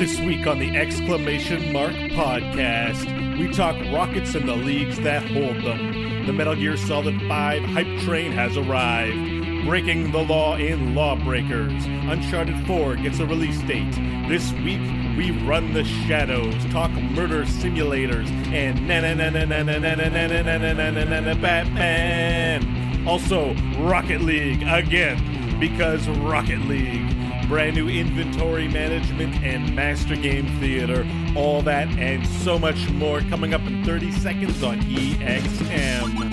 This week on the Exclamation Mark podcast, we talk rockets and the leagues that hold them. The Metal Gear Solid 5 hype train has arrived. Breaking the law in Lawbreakers. Uncharted 4 gets a release date. This week, we run the shadows, talk murder simulators, and na na na na na na na na na na na na na na Batman. Also, Rocket League again, because Rocket League brand new inventory management and master game theater. All that and so much more coming up in 30 seconds on EXM.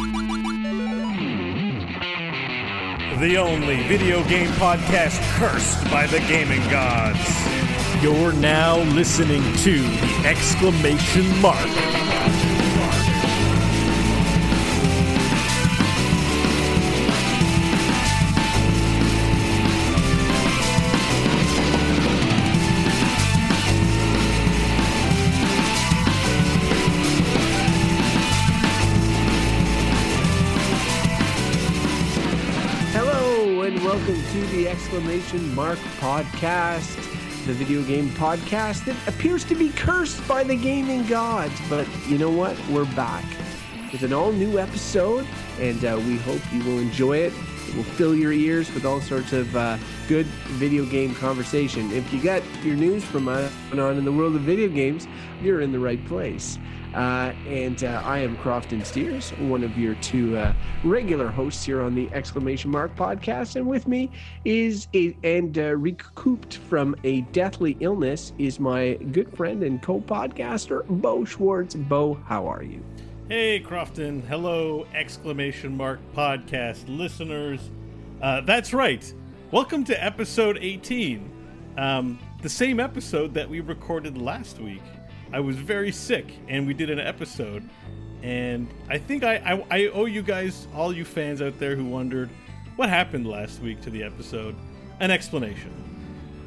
The only video game podcast cursed by the gaming gods. You're now listening to the exclamation mark. Exclamation mark podcast, the video game podcast that appears to be cursed by the gaming gods. But you know what? We're back with an all new episode, and uh, we hope you will enjoy it. It will fill your ears with all sorts of uh, good video game conversation. If you got your news from uh, on in the world of video games, you're in the right place. Uh, and uh, I am Crofton Steers, one of your two uh, regular hosts here on the exclamation mark podcast. And with me is a, and uh, recouped from a deathly illness is my good friend and co-podcaster Bo Schwartz. Bo, how are you? Hey, Crofton. Hello, exclamation mark podcast listeners. Uh, that's right. Welcome to episode 18. Um, the same episode that we recorded last week. I was very sick, and we did an episode. And I think I, I, I owe you guys, all you fans out there who wondered what happened last week to the episode, an explanation.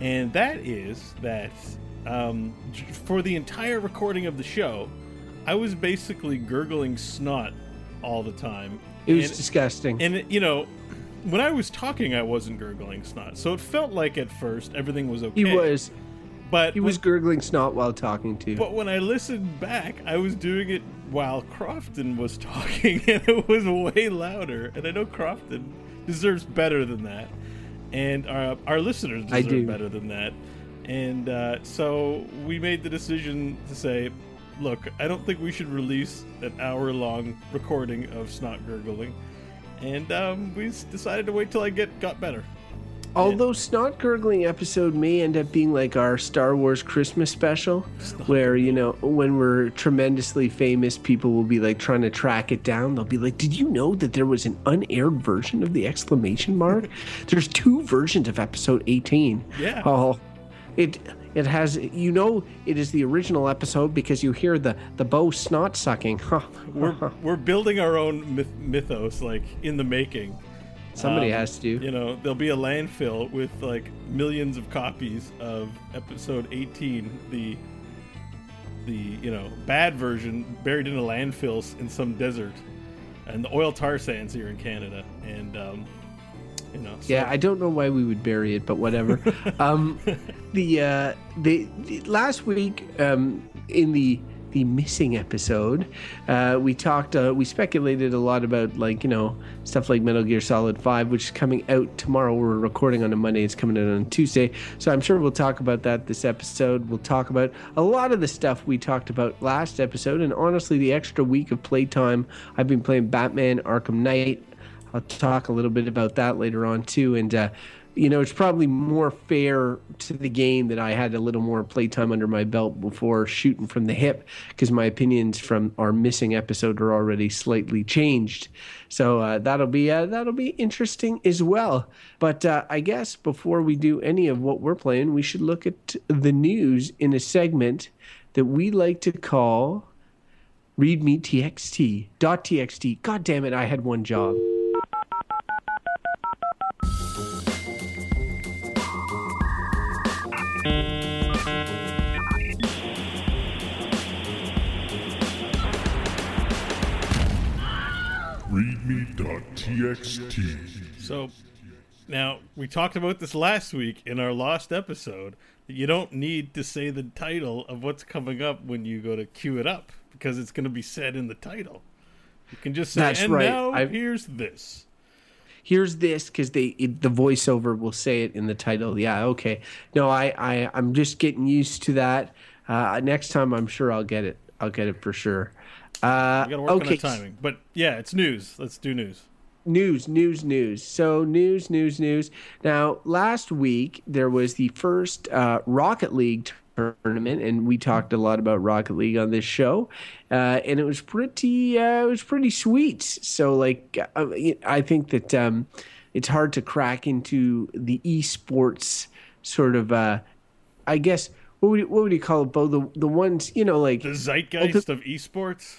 And that is that um, for the entire recording of the show, I was basically gurgling snot all the time. It was And- disgusting. and you know, when I was talking, I wasn't gurgling snot, so it felt like at first everything was okay. he was but he was gurgling snot while talking to. you. But when I listened back, I was doing it while Crofton was talking, and it was way louder. And I know Crofton deserves better than that, and our our listeners deserve better than that. And uh, so we made the decision to say, look, I don't think we should release an hour long recording of snot gurgling. And um, we decided to wait till I get got better. Although snot gurgling episode may end up being like our Star Wars Christmas special, where you know when we're tremendously famous, people will be like trying to track it down. They'll be like, "Did you know that there was an unaired version of the exclamation mark? There's two versions of episode 18." Yeah. Oh, it it has you know it is the original episode because you hear the the bow snot sucking. We're we're building our own myth- mythos, like in the making. Somebody Um, has to. You know, there'll be a landfill with like millions of copies of episode 18, the the you know bad version, buried in a landfill in some desert, and the oil tar sands here in Canada, and um, you know, so- Yeah, I don't know why we would bury it, but whatever. um, the, uh, the the last week um, in the the missing episode, uh, we talked, uh, we speculated a lot about like you know stuff like Metal Gear Solid Five, which is coming out tomorrow. We're recording on a Monday; it's coming out on Tuesday, so I'm sure we'll talk about that this episode. We'll talk about a lot of the stuff we talked about last episode, and honestly, the extra week of playtime. I've been playing Batman: Arkham Knight. I'll talk a little bit about that later on too. And uh, you know, it's probably more fair to the game that I had a little more playtime under my belt before shooting from the hip, because my opinions from our missing episode are already slightly changed. So uh, that'll be uh, that'll be interesting as well. But uh, I guess before we do any of what we're playing, we should look at the news in a segment that we like to call read me txt dot txt god damn it i had one job readme.txt. So Now, we talked about this last week in our lost episode. You don't need to say the title of what's coming up when you go to queue it up because it's going to be said in the title. You can just say, That's and right. now I've- here's this. Here's this because they it, the voiceover will say it in the title. Yeah okay. No i, I i'm just getting used to that. Uh, next time i'm sure i'll get it. I'll get it for sure. Uh, You got to work okay on the timing. But yeah, it's news. Let's do news. news news news. So news news news. Now last week there was the first uh, rocket league tournament and we talked a lot about rocket league on this show uh, and it was pretty uh, it was pretty sweet so like uh, i think that um, it's hard to crack into the esports sort of uh, i guess what would, you, what would you call it bo the, the ones you know like The zeitgeist of esports.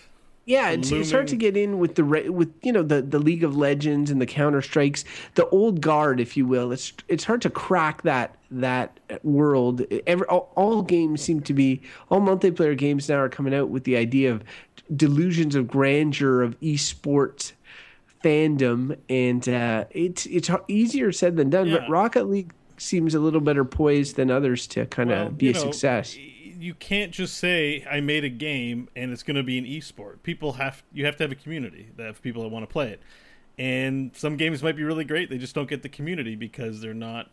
Yeah, it's, it's hard to get in with the with you know the the League of Legends and the Counter Strikes, the old guard, if you will. It's it's hard to crack that that world. Every all, all games seem to be all multiplayer games now are coming out with the idea of delusions of grandeur of esports fandom, and uh, it's it's easier said than done. Yeah. But Rocket League seems a little better poised than others to kind of Well, be a know, success. You can't just say I made a game and it's going to be an esport. People have you have to have a community. That have people that want to play it. And some games might be really great. They just don't get the community because they're not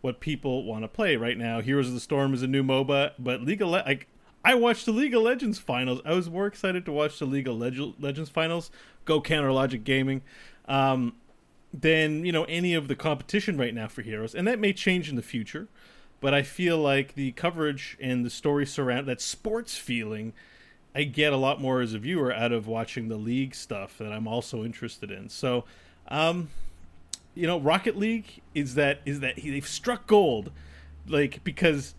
what people want to play right now. Heroes of the Storm is a new MOBA, but League of Le- like I watched the League of Legends finals. I was more excited to watch the League of Leg- Legends finals. Go Counter Logic Gaming. Um, than you know any of the competition right now for heroes and that may change in the future but i feel like the coverage and the story surround that sports feeling i get a lot more as a viewer out of watching the league stuff that i'm also interested in. So um you know rocket league is that is that they've struck gold like because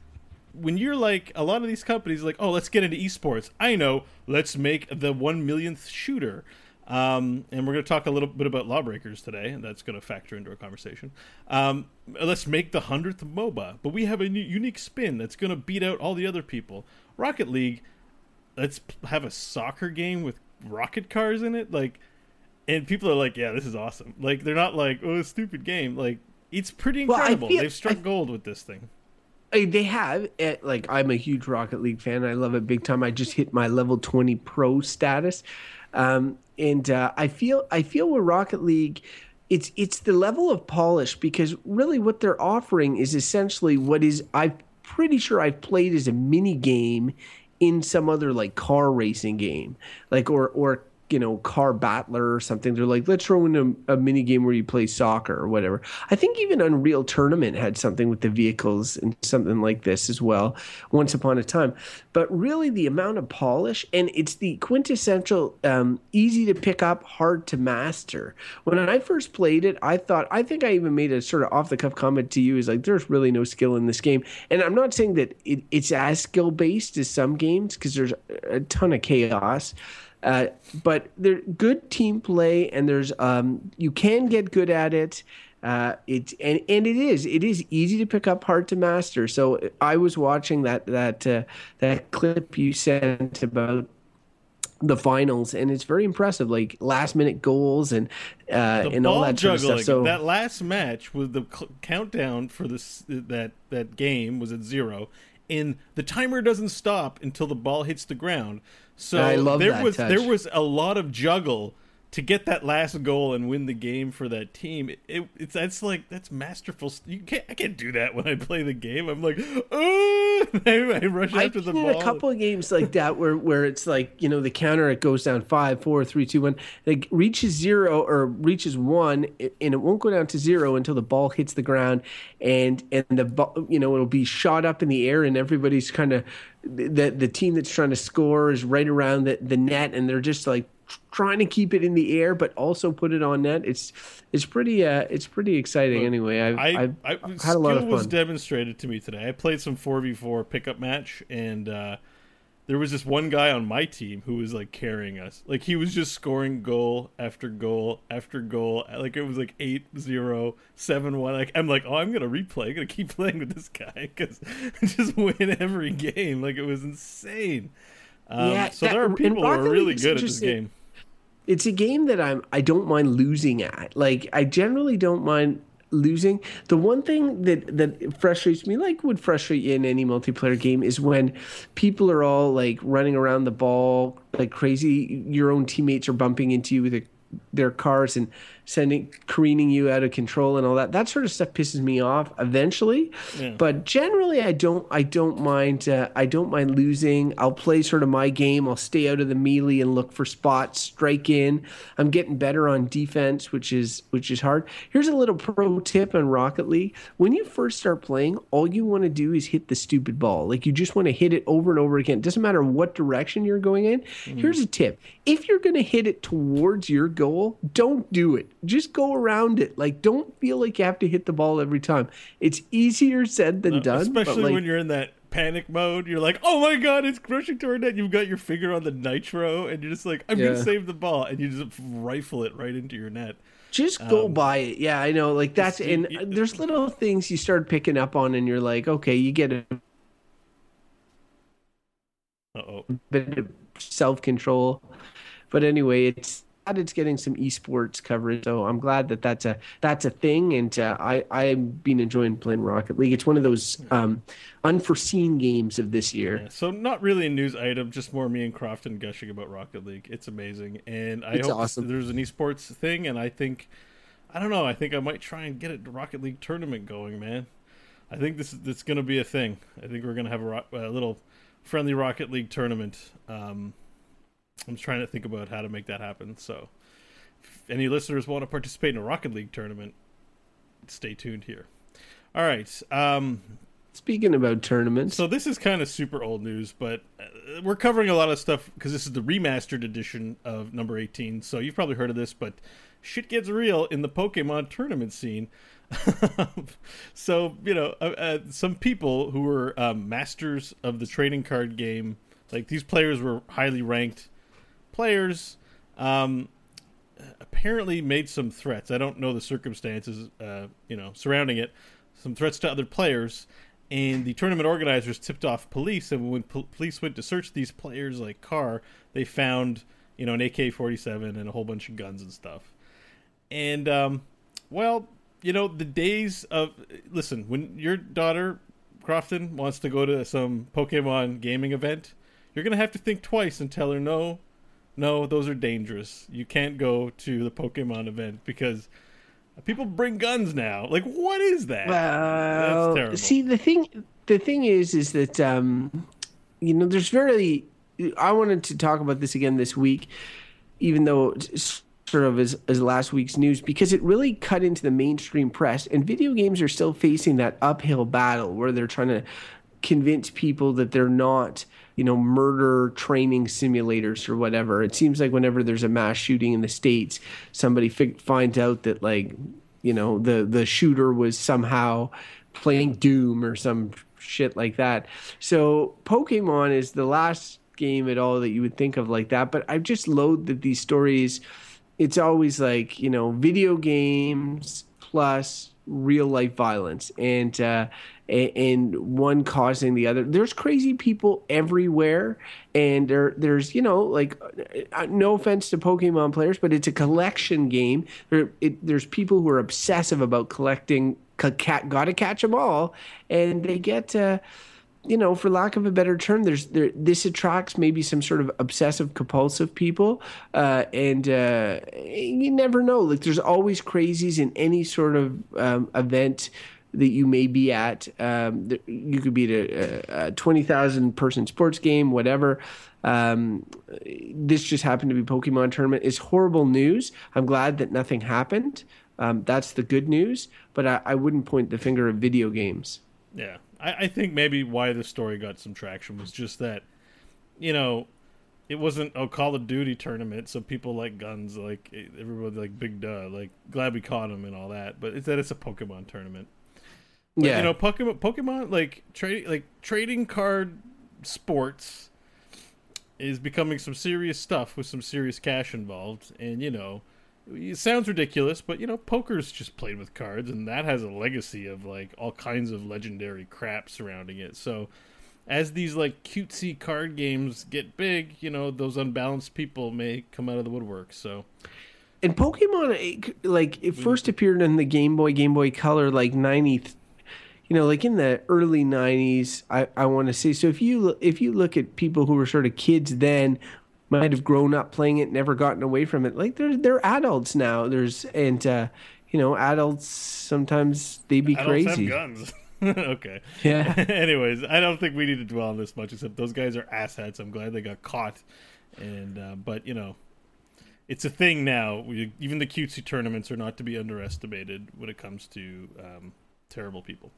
when you're like a lot of these companies like oh let's get into esports. I know let's make the one millionth shooter um, and we're going to talk a little bit about lawbreakers today and that's going to factor into our conversation. Um, let's make the 100th moba but we have a new, unique spin that's going to beat out all the other people. Rocket league let's have a soccer game with rocket cars in it like and people are like yeah this is awesome. Like they're not like oh stupid game. Like it's pretty Well, incredible. feel- they've struck I- gold with this thing. Uh, They have eh, like I'm a huge Rocket League fan. I love it big time. I just hit my level 20 pro status, um, and uh, I feel I feel with Rocket League, it's it's the level of polish because really what they're offering is essentially what is I'm pretty sure I've played as a mini game in some other like car racing game, like or or you know car battler or something. They're like let's throw in a, a mini game where you play soccer or whatever. I think even unreal tournament had something with the vehicles and something like this as well once upon a time. But really the amount of polish and it's the quintessential um, easy to pick up hard to master. When i first played it i thought i think i even made a sort of off the cuff comment to you is like there's really no skill in this game. And i'm not saying that it, it's as skill based as some games because there's a ton of chaos uh, but they're good team play, and there's um, you can get good at it. Uh, it and and it is it is easy to pick up, hard to master. So I was watching that that uh, that clip you sent about the finals, and it's very impressive. Like last minute goals and uh, and all that sort of stuff. So that last match with the countdown for this that that game was at zero, and the timer doesn't stop until the ball hits the ground. So there was touch. there was a lot of juggle to get that last goal and win the game for that team. It, it it's that's like that's masterful. You can't I can't do that when I play the game. I'm like, oh, I, I rush after the ball. a couple of games like that where where it's like you know the counter it goes down five four three two one it reaches zero or reaches one and it won't go down to zero until the ball hits the ground and and the ball you know it'll be shot up in the air and everybody's kind of the the team that's trying to score is right around the, the net and they're just like trying to keep it in the air but also put it on net it's it's pretty uh it's pretty exciting anyway I've, I, I've I, had a lot of skill was demonstrated to me today. I played some four v four pickup match, and uh, there was this one guy on my team who was like carrying us. Like he was just scoring goal after goal after goal. Like it was like 8-0, 7-1. Like I'm like, oh, I'm gonna replay. I'm gonna keep playing with this guy because just win every game. Like it was insane. Um, Yeah, so that- there are people who are really good at this game. It's a game that I'm I don't mind losing at. Like I generally don't mind losing. The one thing that that frustrates me, like would frustrate you in any multiplayer game, is when people are all like running around the ball like crazy. Your own teammates are bumping into you with a, their cars and sending careening you out of control and all that. That sort of stuff pisses me off eventually. Yeah. But generally, I don't. I don't mind. Uh, I don't mind losing. I'll play sort of my game. I'll stay out of the melee and look for spots, strike in. I'm getting better on defense, which is which is hard. Here's a little pro tip on Rocket League. When you first start playing, all you want to do is hit the stupid ball. Like you just want to hit it over and over again. It doesn't matter what direction you're going in. Mm. Here's a tip: if you're going to hit it towards your goal, don't do it just go around it. Like, don't feel like you have to hit the ball every time. It's easier said than done. Especially like, when you're in that panic mode. You're like, oh my god, it's rushing toward net. You've got your finger on the nitro, and you're just like, I'm yeah. gonna save the ball, and you just rifle it right into your net. Just go um, by it. Yeah, I know. Like that's and there's little things you start picking up on, and you're like, okay, you get a Uh-oh. bit of self control. But anyway, it's glad it's getting some esports coverage. So I'm glad that that's a that's a thing, and uh, I I've been enjoying playing Rocket League. It's one of those um, unforeseen games of this year. Yeah, so not really a news item, just more me and Crofton gushing about Rocket League. It's amazing, and I it's hope awesome. there's an esports thing. And I think I don't know. I think I might try and get a Rocket League tournament going, man. I think this is going to be a thing. I think we're going to have a, a, little friendly Rocket League tournament. Um, I'm trying to think about how to make that happen. So, if any listeners want to participate in a Rocket League tournament, stay tuned here. All right. Um, Speaking about tournaments, so this is kind of super old news, but uh, we're covering a lot of stuff because this is the remastered edition of number 18. So you've probably heard of this, but shit gets real in the Pokemon tournament scene. so you know, uh, uh, some people who were um, masters of the trading card game, like these players were highly ranked players um, apparently made some threats. I don't know the circumstances, uh, you know, surrounding it. Some threats to other players, and the tournament organizers tipped off police. And when po- police went to search these players' like car, they found you know an AK-47 and a whole bunch of guns and stuff. And um, well, you know, the days of listen when your daughter Crofton wants to go to some Pokemon gaming event, you're gonna have to think twice and tell her no no, those are dangerous. You can't go to the Pokemon event because people bring guns now. Like, what is that? Well, see, the thing, the thing is, is that um, you know, there's very. I wanted to talk about this again this week, even though it's sort of as, as last week's news, because it really cut into the mainstream press, and video games are still facing that uphill battle where they're trying to convince people that they're not you know, murder training simulators or whatever. It seems like whenever there's a mass shooting in the states, somebody fi- finds out that like, you know, the the shooter was somehow playing Doom or some shit like that. So Pokemon is the last game at all that you would think of like that. But I've just loathed that these stories. It's always like you know, video games plus real life violence, and uh, and one causing the other. There's crazy people everywhere, and there there's you know like uh, no offense to Pokemon players, but it's a collection game. There it, there's people who are obsessive about collecting. Got to catch them all, and they get. Uh, you know, for lack of a better term, there's there. This attracts maybe some sort of obsessive compulsive people, uh, and uh, you never know. Like, there's always crazies in any sort of um, event that you may be at. Um, you could be at a, a 20,000 person sports game, whatever. Um, this just happened to be Pokemon tournament. It's horrible news. I'm glad that nothing happened. Um, that's the good news, but I, I, wouldn't point the finger at video games. Yeah, I, I think maybe why the story got some traction was just that, you know, it wasn't a Call of Duty tournament, so people like guns, like everybody like big duh, like glad we caught him and all that. But it's that it's a Pokemon tournament. But, yeah, you know, Pokemon, Pokemon, like trading, like trading card sports is becoming some serious stuff with some serious cash involved, and you know, it sounds ridiculous, but you know, poker's just played with cards, and that has a legacy of like all kinds of legendary crap surrounding it. So, as these like cutesy card games get big, you know, those unbalanced people may come out of the woodwork. So, and Pokemon eh, like it first appeared in the Game Boy, Game Boy Color, like ninety, you know, like in the early nineties. I I want to say so. If you if you look at people who were sort of kids then, might have grown up playing it, never gotten away from it. Like they're they're adults now. There's and uh, you know adults sometimes they be Adults crazy. have guns. okay. Yeah. Anyways, I don't think we need to dwell on this much. Except those guys are asshats. I'm glad they got caught. And uh, but you know, it's a thing now. We, even the cutesy tournaments are not to be underestimated when it comes to um, terrible people.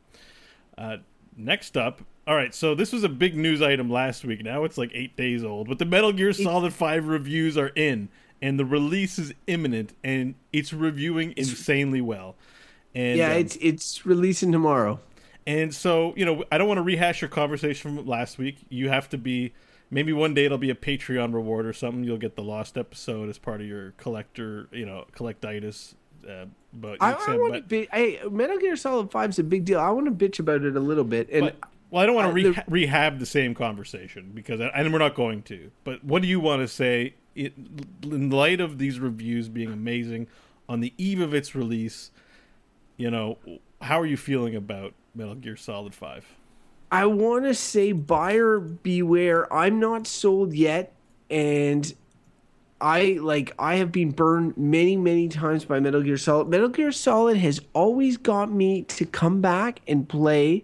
Uh, next up, all right. So this was a big news item last week. Now it's like eight days old, but the Metal Gear Solid Five reviews are in, and the release is imminent, and it's reviewing insanely well. And yeah, um, it's it's releasing tomorrow. and so, you know, I don't want to rehash your conversation from last week. You have to be maybe one day it'll be a Patreon reward or something. You'll get the lost episode as part of your collector, you know, collectitis. Uh, but I, I want to be. Hey, Metal Gear Solid Five is a big deal. I want to bitch about it a little bit, and but- well, I don't want to the- rehab the same conversation because, I, and we're not going to. But what do you want to say it, in light of these reviews being amazing on the eve of its release? You know, how are you feeling about Metal Gear Solid Five? I want to say buyer beware. I'm not sold yet, and I like I have been burned many many times by Metal Gear Solid. Metal Gear Solid has always got me to come back and play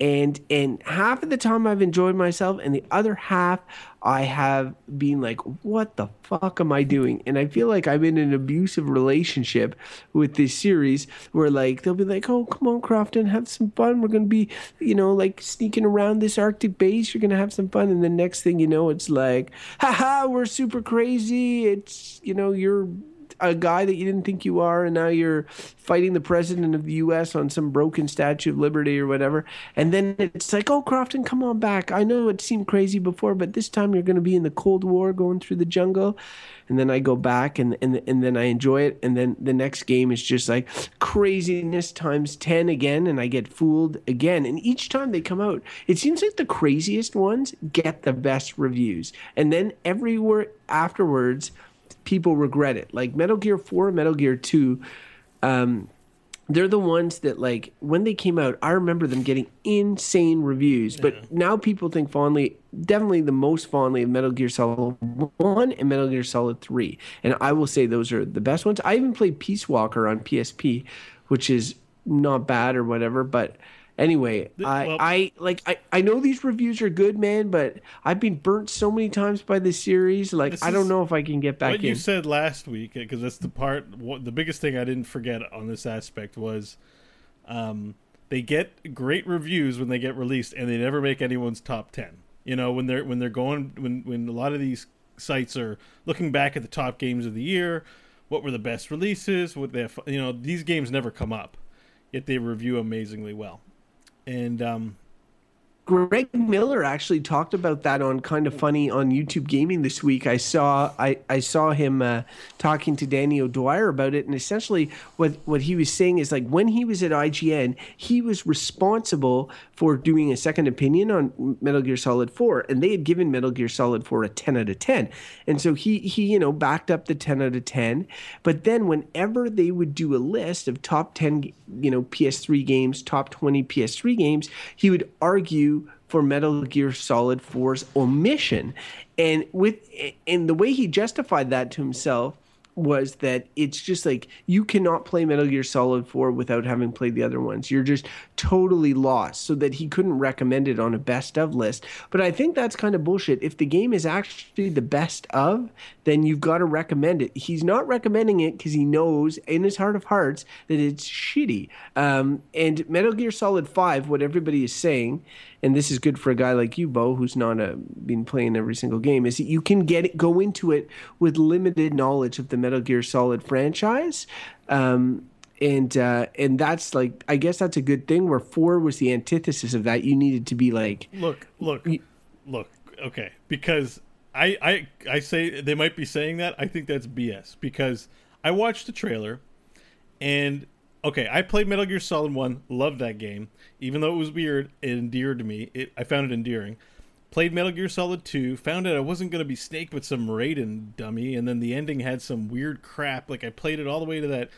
and and half of the time I've enjoyed myself and the other half I have been like what the fuck am I doing? And I feel like I'm in an abusive relationship with this series where like they'll be like oh come on Crofton have some fun. We're gonna be you know like sneaking around this Arctic base. You're gonna have some fun. And the next thing you know it's like haha we're super crazy. It's you know you're a guy that you didn't think you are, and now you're fighting the president of the U.S. on some broken Statue of Liberty or whatever. And then it's like, oh, Crofton, come on back. I know it seemed crazy before, but this time you're going to be in the Cold War, going through the jungle. And then I go back, and and and then I enjoy it. And then the next game is just like craziness times ten again, and I get fooled again. And each time they come out, it seems like the craziest ones get the best reviews, and then everywhere afterwards people regret it. Like Metal Gear 4, Metal Gear 2, um, they're the ones that like when they came out, I remember them getting insane reviews. But now people think fondly, definitely the most fondly of Metal Gear Solid 1 and Metal Gear Solid 3. And I will say those are the best ones. I even played Peace Walker on PSP, which is not bad or whatever, but anyway, I, well- I like I, I know these reviews are good, man, but I've been burnt so many times by this series. Like This I don't know if I can get back what in. you said last week because that's the part what, the biggest thing i didn't forget on this aspect was um, they get great reviews when they get released and they never make anyone's top 10 you know when they're when they're going when when a lot of these sites are looking back at the top games of the year what were the best releases what they have, you know these games never come up yet they review amazingly well and um Greg Miller actually talked about that on Kinda Funny on YouTube Gaming this week. I saw I, I saw him uh, talking to Danny O'Dwyer about it, and essentially what what he was saying is like when he was at IGN, he was responsible for doing a second opinion on Metal Gear Solid Four, and they had given Metal Gear Solid Four a ten out of ten, and so he he you know backed up the ten out of ten. But then whenever they would do a list of top ten you know PS3 games, top twenty PS3 games, he would argue for Metal Gear Solid 4's omission. And with and the way he justified that to himself was that it's just like you cannot play Metal Gear Solid 4 without having played the other ones. You're just totally lost. So that he couldn't recommend it on a best of list. But I think that's kind of bullshit. If the game is actually the best of, then you've got to recommend it. He's not recommending it because he knows in his heart of hearts that it's shitty. Um, and Metal Gear Solid 5, what everybody is saying, and this is good for a guy like you, Bo, who's not uh, been playing every single game, is that you can get it, go into it with limited knowledge of the Metal Gear Solid franchise. Um, and uh, and that's like I guess that's a good thing. Where four was the antithesis of that. You needed to be like look look look okay because I, I i say they might be saying that i think that's bs because i watched the trailer and okay i played metal gear solid 1 loved that game even though it was weird it endeared to me it, i found it endearing played Metal Gear Solid 2, found out I wasn't going to be Snake but some Raiden dummy, and then the ending had some weird crap. Like I played it all the way to that,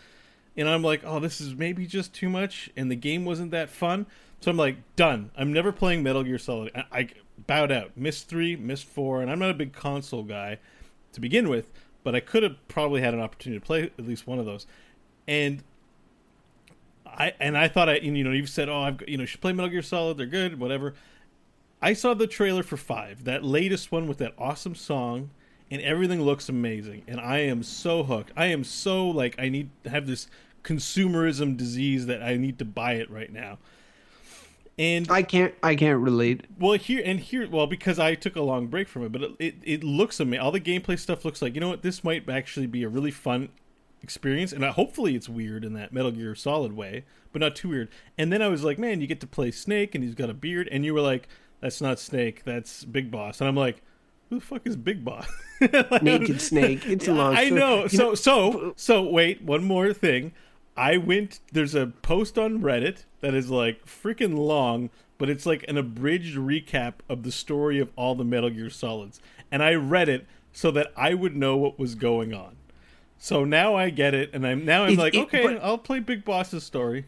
and I'm like, oh, this is maybe just too much, and the game wasn't that fun. So I'm like, done. I'm never playing Metal Gear Solid. I, I bowed out. Missed three, missed four, and I'm not a big console guy to begin with, but I could have probably had an opportunity to play at least one of those. And I and I thought I you know you've said oh I've you know should play Metal Gear Solid they're good whatever. I saw the trailer for five, that latest one with that awesome song, and everything looks amazing, and I am so hooked. I am so like I need to have this consumerism disease that I need to buy it right now. And I can't I can't relate. Well, here and here, well, because I took a long break from it, but it it, it looks amazing. All the gameplay stuff looks like you know what this might actually be a really fun experience, and hopefully it's weird in that Metal Gear Solid way, but not too weird. And then I was like, man, you get to play Snake, and he's got a beard, and you were like, that's not Snake, that's Big Boss, and I'm like. Who the fuck is Big Boss? Naked Snake. It's a long. I story. know. So so so wait, one more thing. I went there's a post on Reddit that is like freaking long, but it's like an abridged recap of the story of all the Metal Gear Solids. And I read it so that I would know what was going on. So now I get it and I'm now I'm It- like, it- okay, but- I'll play Big Boss's story.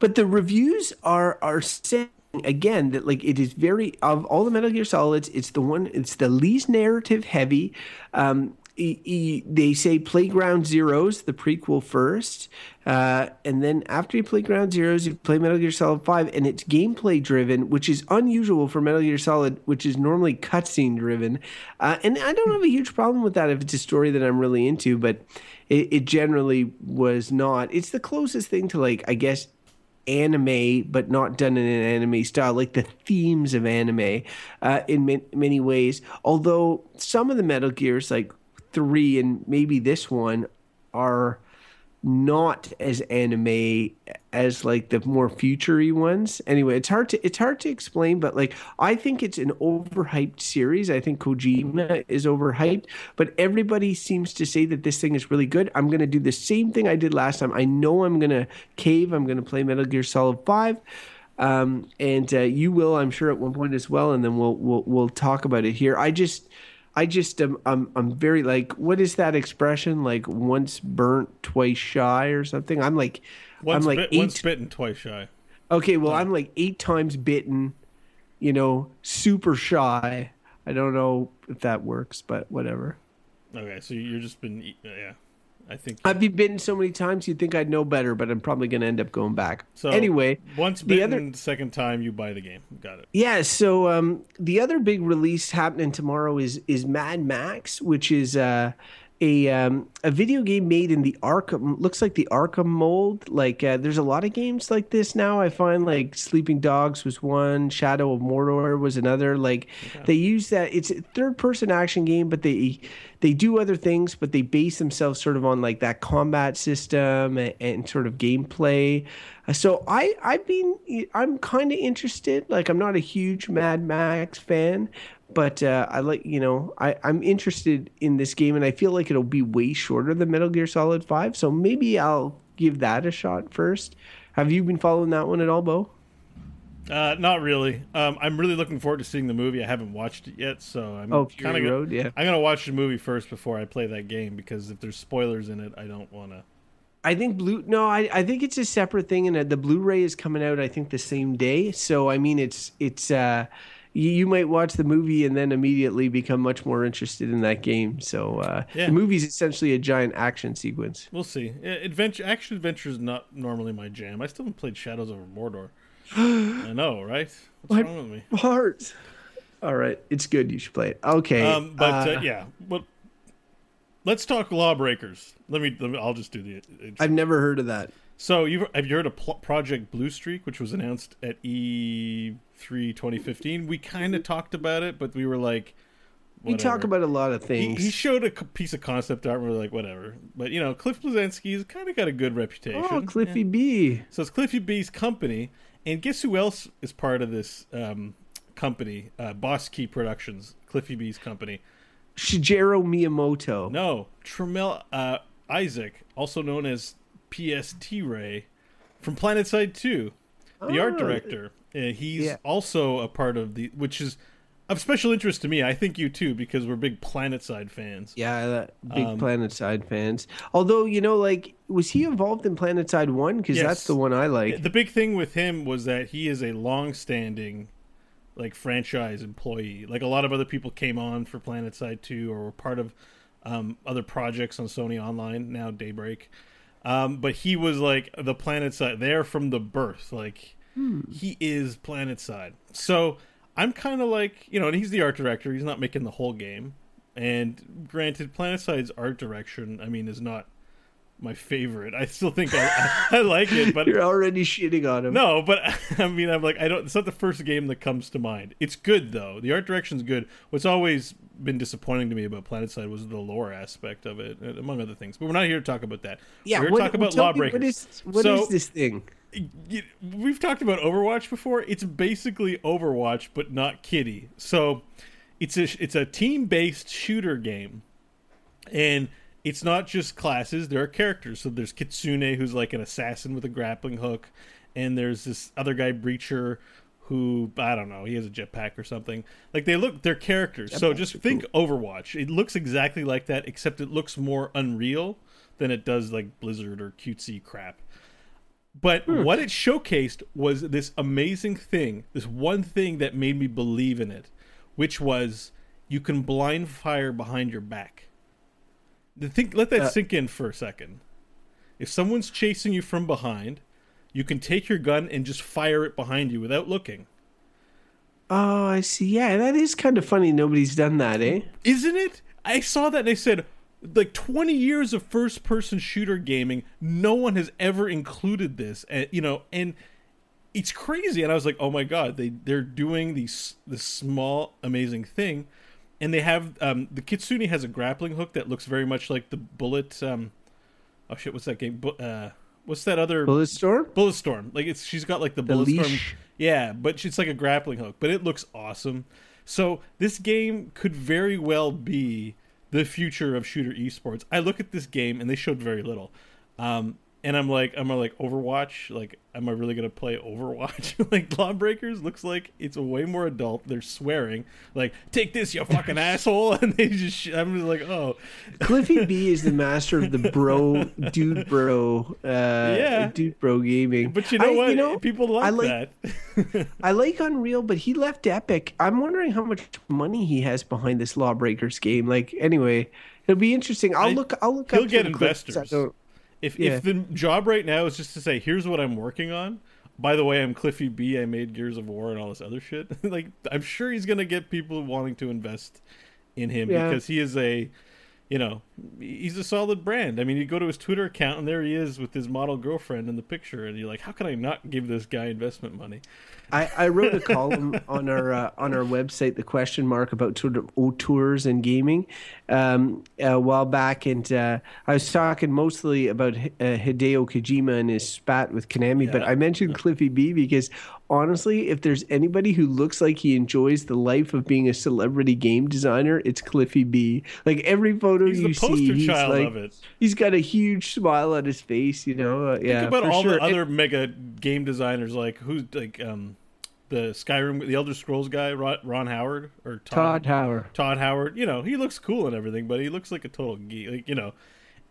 but the reviews are are saying again that like it is very of all the Metal Gear Solids, it's the one it's the least narrative heavy. Um, e- e- they say play Ground Zeroes, the prequel first, uh, and then after you play Ground Zeroes, you play Metal Gear Solid Five, and it's gameplay driven, which is unusual for Metal Gear Solid, which is normally cutscene driven. Uh, and I don't have a huge problem with that if it's a story that I'm really into, but it, it generally was not. It's the closest thing to like I guess anime, but not done in an anime style, like the themes of anime uh, in ma- many ways. Although some of the Metal Gears, like three and maybe this one, are not as anime as like the more futury ones. Anyway, it's hard to it's hard to explain, but like I think it's an overhyped series. I think Kojima is overhyped, but everybody seems to say that this thing is really good. I'm gonna do the same thing I did last time. I know I'm gonna cave. I'm gonna play Metal Gear Solid Five. Um, and uh, you will, I'm sure, at one point as well, and then we'll we'll we'll talk about it here. I just, I just am I'm I'm very like, what is that expression? Like once burnt, twice shy, or something. I'm like, Once I'm like bit, eight. once bitten, twice shy. Okay, well, I'm like eight times bitten. You know, super shy. I don't know if that works, but whatever. Okay, so you're just been yeah. I think I've been so many times, you'd think I'd know better, but I'm probably going to end up going back. so. anyway, once the other- second time you buy the game. Got it. Yeah, so um, the other big release happening tomorrow is is Mad Max, which is uh, a um, a video game made in the Arkham looks like the Arkham mold. Like uh, there's a lot of games like this now. I find like Sleeping Dogs was one, Shadow of Mordor was another. Like they use that. It's a third person action game, but they they do other things, but they base themselves sort of on like that combat system and, and sort of gameplay. Uh, So I I've been I'm kind of interested. Like I'm not a huge Mad Max fan, but uh, I like you know I I'm interested in this game, and I feel like it'll be way shorter than Metal Gear Solid Five. So maybe I'll give that a shot first. Have you been following that one at all, Bo? Uh, not really. Um, I'm really looking forward to seeing the movie. I haven't watched it yet, so I'm Oh, kind of Road, yeah. I'm gonna watch the movie first before I play that game because if there's spoilers in it, I don't want to. I think blue. No, I, I think it's a separate thing, and uh, the Blu-ray is coming out. I think the same day. So I mean, it's it's. uh you, you might watch the movie and then immediately become much more interested in that game. So uh, Yeah. the movie's essentially a giant action sequence. We'll see. Adventure, action adventure is not normally my jam. I still haven't played Shadows over Mordor. I know, right? What's What? wrong with me? Heart. All right, it's good. You should play it. Okay. Um, but uh, uh, yeah, but let's talk Lawbreakers. Let me. Let me I'll just do the. intro. I've never heard of that. So you have you heard of Pl- Project Blue Streak, which was announced at E3 2015? We kind of talked about it, but we were like, We talk about a lot of things. he showed a c- piece of concept art, and we are like, whatever. But you know, Cliff Bleszinski's kind of got a good reputation. oh, Cliffy B. So it's Cliffy B's company, and guess who else is part of this um, company? Uh, Boss Key Productions, Cliffy B's company. Shigeru Miyamoto. No, Tramell uh, Isaac, also known as PST Ray, from Planetside Two. the art Oh. director. Uh, he's Yeah. also a part of the, which is of special interest to me. I think you too, because we're big Planetside fans. Yeah, that big Um, Planetside fans. Although you know, like, was he involved in Planetside One? Because Yes. that's the one I like. The big thing with him was that he is a long-standing, like franchise employee. Like a lot of other people came on for Planetside Two or were part of um, other projects on Sony Online now Daybreak. Um, but he was like the Planetside there from the birth. Like he is Planetside. So I'm kind of like you know, and he's the art director. He's not making the whole game. And granted, Planetside art direction, I mean, is not my favorite. I still think I, I, I like it, but You're already shitting on him. no, but I mean, I'm like, I don't. It's not the first game that comes to mind. It's good though. The art direction's good. What's always been disappointing to me about Planetside was the lore aspect of it, uh, among other things. But we're not here to talk about that. Yeah, we're here what, to talk about tell me, Lawbreakers. What is what is So- this thing? We've talked about Overwatch before. It's basically Overwatch, but not Kitty. So it's a it's a team based shooter game, and it's not just classes. There are characters. So there's Kitsune, who's like an assassin with a grappling hook, and there's this other guy, Breacher, who I don't know. He has a jetpack or something. Like they look, they're characters. so just think Overwatch. It looks exactly like that, except it looks more unreal than it does like Blizzard or cutesy crap. But hmm. what it showcased was this amazing thing, this one thing that made me believe in it, which was you can blind fire behind your back. The think, let that Uh, sink in for a second. If someone's chasing you from behind, you can take your gun and just fire it behind you without looking. Oh, I see. Yeah, that is kind of funny. Nobody's done that, eh? Isn't it? I saw that and I said, like 20 years of first person shooter gaming, no one has ever included this. And, you know, and it's crazy. And I was like, oh my God, they, they're doing these, this small, amazing thing. And they have, um, the Kitsune has a grappling hook that looks very much like the bullet, um, oh shit, what's that game? Bu- uh, what's that other Bulletstorm? Bullet storm. Like it's she's got like the, The Bulletstorm. leash. Yeah, but it's like a grappling hook, but it looks awesome. So this game could very well be the future of shooter esports. I look at this game and they showed very little. Um and I'm like, I'm like Overwatch. Like, am I really gonna play Overwatch? like, Lawbreakers looks like it's way more adult. They're swearing, like, "Take this, you fucking asshole!" And they just, sh- I'm just like, oh, Cliffy B is the master of the bro, dude, bro, uh, Yeah. dude, bro gaming. but you know I- what? You know, People like, I like- that. I like Unreal, but he left Epic. I'm wondering how much money he has behind this Lawbreakers game. Like, anyway, it'll be interesting. I'll I- look. I'll look. he'll get some clips. I investors. If Yeah. if the job right now is just to say, here's what I'm working on. By the way, I'm Cliffy B. I made Gears of War and all this other shit. like I'm sure he's gonna get people wanting to invest in him Yeah. because he is a, you know, he's a solid brand. I mean, you go to his Twitter account and there he is with his model girlfriend in the picture, and you're like, how can I not give this guy investment money? I, I wrote a column on our uh, on our website, the question mark about sort of auteurs and gaming, um, a while back, and uh, I was talking mostly about uh, Hideo Kojima and his spat with Konami, but I mentioned Cliffy B because honestly, if there's anybody who looks like he enjoys the life of being a celebrity game designer, it's Cliffy B. Like every photo He's you the see, poster he's child like of it. he's got a huge smile on his face. You know, uh, yeah. Think about all sure. the other mega game designers, like who's like um, the Skyrim, the Elder Scrolls guy, Ron, Ron Howard or Todd Howard. Todd Howard, you know, he looks cool and everything, but he looks like a total geek, like you know.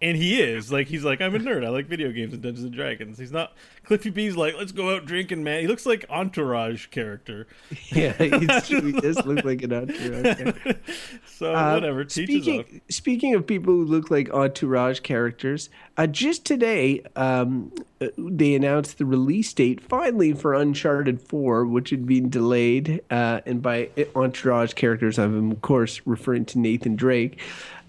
And he is like he's like I'm a nerd. I like video games and Dungeons and Dragons. He's not Cliffy B's like let's go out drinking, man. He looks like Entourage character. Yeah, he does look like an entourage. So Uh, whatever. Speaking speaking of people who look like entourage characters, uh, just today um, uh, they announced the release date finally for Uncharted Four, which had been delayed. Uh, and by entourage characters, I'm of course referring to Nathan Drake.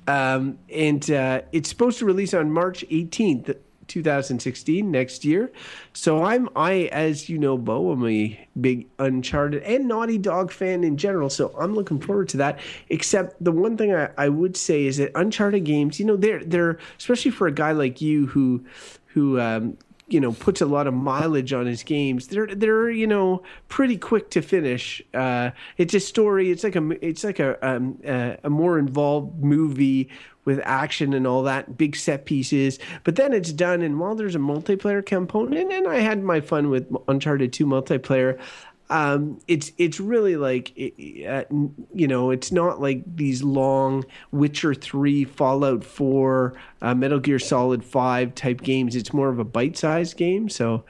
Um, and uh, it's supposed to release on March 18th. 2016 next year. So I'm I as you know Bo I'm a big Uncharted and Naughty Dog fan in general. So I'm looking forward to that. Except the one thing I, I would say is that Uncharted games, you know, they're they're especially for a guy like you who who um, you know puts a lot of mileage on his games. They're they're you know pretty quick to finish. Uh, it's a story it's like a it's like a um, a, a more involved movie with action and all that big set pieces. But then it's done and while there's a multiplayer component and i had my fun with uncharted 2 multiplayer um, it's it's really like uh, you know it's not like these long Witcher three, Fallout four, uh, Metal Gear Solid five type games. It's more of a bite sized game. So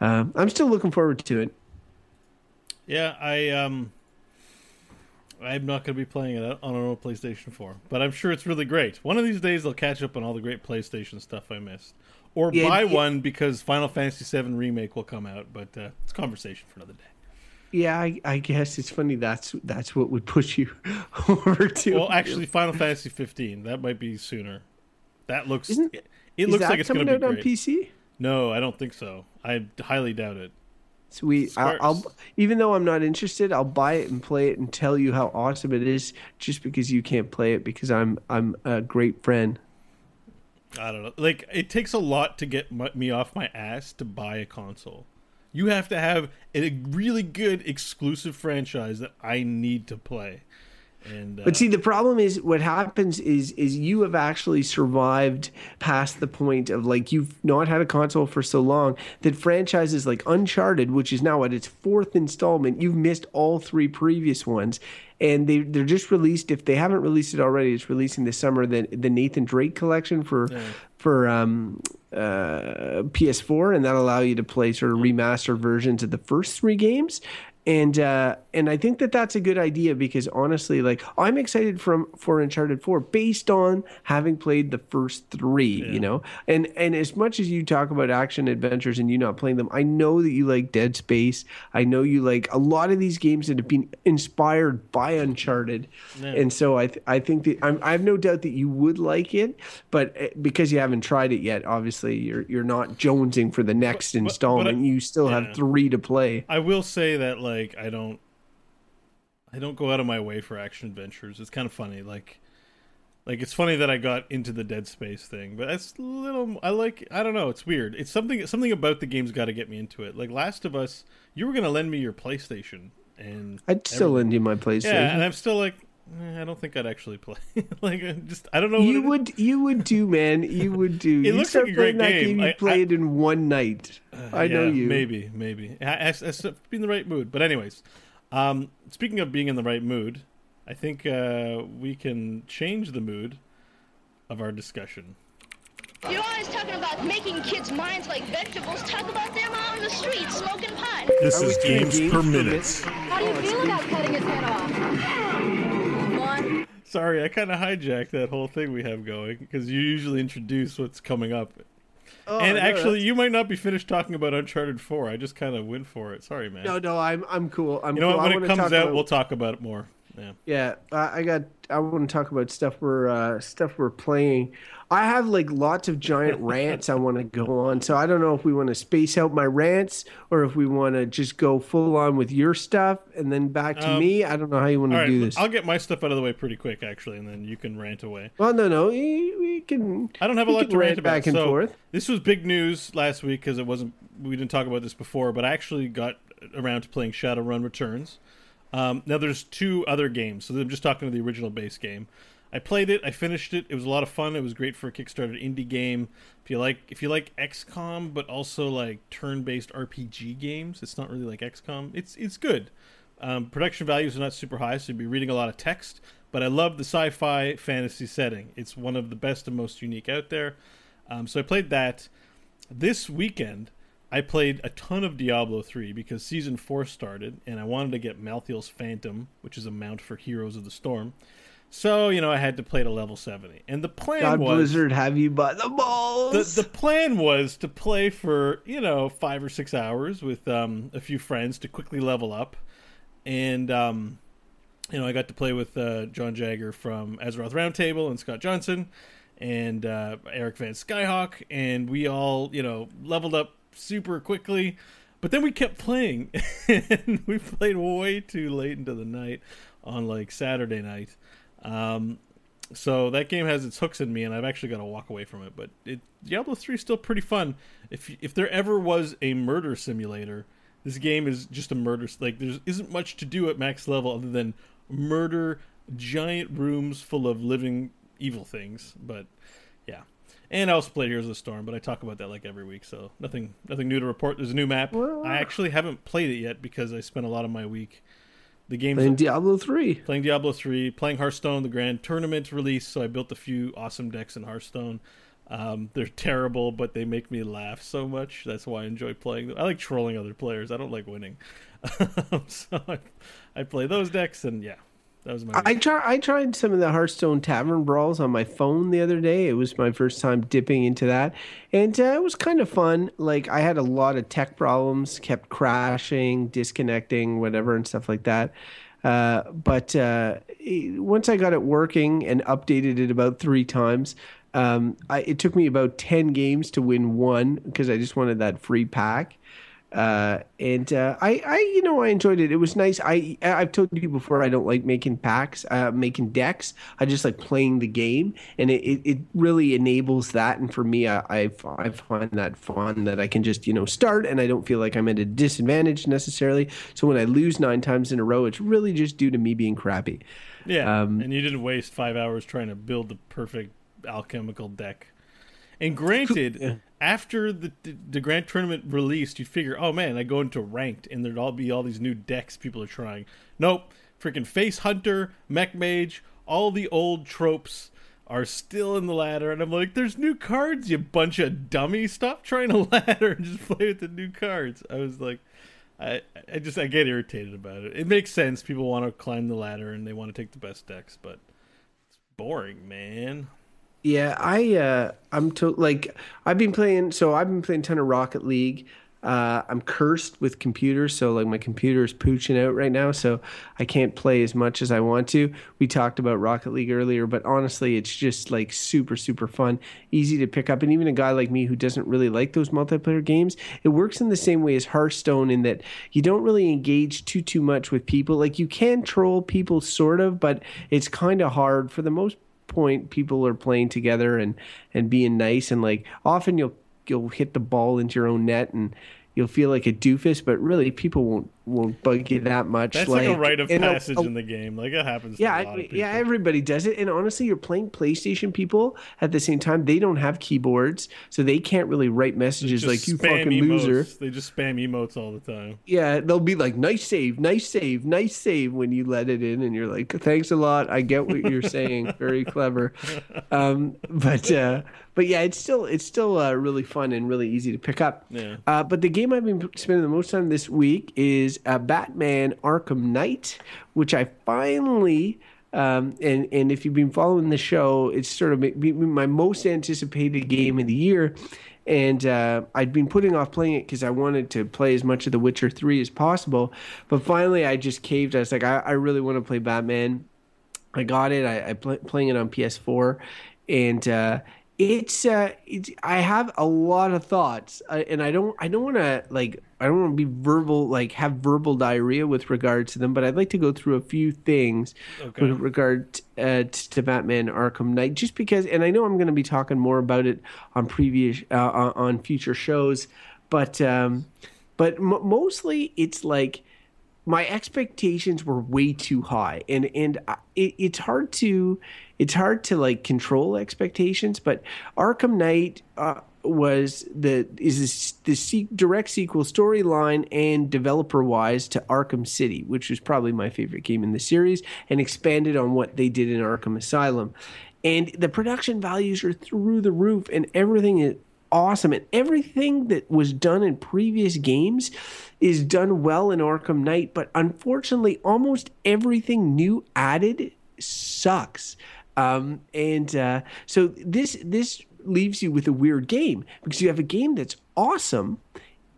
uh, I'm still looking forward to it. Yeah, I um, I'm not going to be playing it on an old PlayStation 4, but I'm sure it's really great. One of these days, I'll catch up on all the great PlayStation stuff I missed, or yeah, buy one because Final Fantasy VII remake will come out. But uh, it's conversation for another day yeah, I, I, guess it's funny. That's that's what would push you over to. Well, actually, Final Fantasy 15 that might be sooner. That looks. Isn't, it looks like it's going to be out great. on PC. No, I don't think so. I highly doubt it. Sweet. I'll, I'll, even though I'm not interested, I'll buy it and play it and tell you how awesome it is, just because you can't play it because I'm I'm a great friend. I don't know. Like it takes a lot to get my, me off my ass to buy a console. You have to have a really good exclusive franchise that I need to play. And, uh, but see, the problem is what happens is is you have actually survived past the point of like you've not had a console for so long that franchises like Uncharted, which is now at its fourth installment, you've missed all three previous ones, and they they're just released. If they haven't released it already, it's releasing this summer. The the Nathan Drake collection for yeah. for um, uh, PS4, and that'll allow you to play sort of remastered versions of the first three games and uh, and I think that that's a good idea because honestly, like I'm excited from for Uncharted Four based on having played the first three, yeah. you know. And and as much as you talk about action adventures and you not playing them, I know that you like Dead Space. I know you like a lot of these games that have been inspired by Uncharted, yeah. and so I th- I think that I'm, I have no doubt that you would like it, but eh, because you haven't tried it yet, obviously you're you're not jonesing for the next but, installment. But I, you still yeah. have three to play. I will say that like like I don't I don't go out of my way for action adventures. It's kind of funny like like it's funny that I got into the Dead Space thing, but that's a little I like I don't know, it's weird. It's something something about the game's got to get me into it. Like Last of Us, you were going to lend me your PlayStation and I'd still lend you my PlayStation. Yeah, and I'm still like I don't think I'd actually play. like, just I don't know. You would, you would do, man. You would do. it you looks like a great game. game. You I, play I, it in one night. Uh, I know you. Maybe, maybe. I, I, I, be in the right mood. But anyways, um, speaking of being in the right mood, I think uh, we can change the mood of our discussion. You're always talking about making kids' minds like vegetables. Talk about them out in the street smoking pot. This Are is games, games per minute. How do you feel about cutting his head off? Sorry, I kind of hijacked that whole thing we have going because you usually introduce what's coming up Oh, and actually, you might not be finished talking about Uncharted Four. I just kind of went for it. Sorry, man. No, no, I'm I'm cool. I'm you know cool. what? When it comes out, about... we'll talk about it more. Yeah. Yeah, I got. I want to talk about stuff we're uh, stuff we're playing. I have like lots of giant rants I want to go on. So I don't know if we want to space out my rants or if we want to just go full on with your stuff and then back to um, me. I don't know how you want to right, do this. I'll get my stuff out of the way pretty quick, actually, and then you can rant away. Well, no, no, we, we can. I don't have a lot to rant, rant about. Back and so forth. This was big news last week because it wasn't. We didn't talk about this before, but I actually got around to playing Shadowrun Returns. Um, now there's two other games, so I'm just talking to the original base game. I played it. I finished it. It was a lot of fun. It was great for a Kickstarter indie game. If you like, if you like XCOM, but also like turn-based RPG games, it's not really like XCOM. It's it's good. Um, production values are not super high, so you'd be reading a lot of text. But I love the sci-fi fantasy setting. It's one of the best and most unique out there. Um, so I played that. This weekend, I played a ton of Diablo 3 because season 4 started, and I wanted to get Malthael's Phantom, which is a mount for Heroes of the Storm. So you know, I had to play to level seventy, and the plan God was Blizzard have you by the balls. The, the plan was to play for you know five or six hours with um, a few friends to quickly level up, and um, you know I got to play with uh, John Jagger from Azeroth Roundtable and Scott Johnson and uh, Eric Van Skyhawk, and we all you know leveled up super quickly. But then we kept playing, and we played way too late into the night on like Saturday night um, so that game has its hooks in me, and I've actually got to walk away from it. But it, Diablo three is still pretty fun. If if there ever was a murder simulator, this game is just a murder. Like there isn't much to do at max level other than murder giant rooms full of living evil things. But and I also played Heroes of the Storm, but I talk about that like every week, so nothing nothing new to report. There's a new map. Well, I actually haven't played it yet because I spent a lot of my week. The game's Playing Diablo three. playing Diablo 3, playing Hearthstone, the grand tournament release, so I built a few awesome decks in Hearthstone. Um, they're terrible, but they make me laugh so much. That's why I enjoy playing them. I like trolling other players. I don't like winning. so I, I play those decks, and yeah, that was my. I try, I tried some of the Hearthstone Tavern Brawls on my phone the other day. It was my first time dipping into that, and uh, it was kind of fun. Like I had a lot of tech problems, kept crashing, disconnecting, whatever, and stuff like that. Uh, but uh, once I got it working and updated it about three times, um, I, it took me about ten games to win one because I just wanted that free pack uh, and uh, I, I, you know, I enjoyed it. It was nice. I, I've told you before, I don't like making packs, uh, making decks. I just like playing the game, and it, it, it really enables that. And for me, I, I, I find that fun that I can just, you know, start, and I don't feel like I'm at a disadvantage necessarily. So when I lose nine times in a row, it's really just due to me being crappy. yeah, um, and you didn't waste five hours trying to build the perfect alchemical deck. And granted, after the, the the grand tournament released, you'd figure, oh man, I go into ranked, and there'd all be all these new decks people are trying. Nope, freaking face hunter, mech mage, all the old tropes are still in the ladder, and I'm like, there's new cards, you bunch of dummies. Stop trying to ladder and just play with the new cards. I was like. I, I just I get irritated about it. It makes sense. People want to climb the ladder and they want to take the best decks, but it's boring, man. Yeah, I uh I'm to like I've been playing so I've been playing ton of Rocket League. Uh I'm cursed with computers, so like my computer is pooching out right now, so I can't play as much as I want to. We talked about Rocket League earlier, but honestly, it's just like super super fun, easy to pick up and even a guy like me who doesn't really like those multiplayer games, it works in the same way as Hearthstone in that you don't really engage too too much with people. Like you can troll people sort of, but it's kind of hard for the most point people are playing together and and being nice. And like often you'll you'll hit the ball into your own net and you'll feel like a doofus but really people won't won't bug you that much That's like, a rite of and a- passage a- in the game. Like it happens. yeah, to a lot I- of people. yeah, everybody does it. And honestly, you're playing PlayStation people at the same time. They don't have keyboards, so they can't really write messages like "you fucking emotes. loser." They just spam emotes all the time. Yeah, they'll be like, "Nice save, nice save, nice save" when you let it in, and you're like, "Thanks a lot. I get what you're saying. Very clever." Um, but uh, but yeah, it's still it's still uh, really fun and really easy to pick up. Yeah. Uh, but the game I've been spending the most time this week is uh, Batman Arkham Knight, which I finally. Um, and and if you've been following the show, it's sort of my most anticipated game of the year, and uh, I'd been putting off playing it because I wanted to play as much of The Witcher Three as possible. But finally, I just caved. I was like, I, I really want to play Batman. I got it. I, I play, playing it on PS4, and uh, it's uh, it's. I have a lot of thoughts, uh, and I don't. I don't want to like. I don't want to be verbal, like have verbal diarrhea with regards to them. But I'd like to go through a few things Okay. with regard uh, to Batman Arkham Knight, just because. And I know I'm going to be talking more about it on previous uh, on on future shows, but um, but m- mostly it's like my expectations were way too high and and I- it, it's hard to it's hard to like control expectations but arkham knight uh, was the is this, the direct sequel storyline and developer wise to arkham city which was probably my favorite game in the series and expanded on what they did in arkham asylum. And the production values are through the roof and everything is awesome and everything that was done in previous games is done well in Arkham Knight but unfortunately almost everything new added sucks um, and uh, so this this leaves you with a weird game because you have a game that's awesome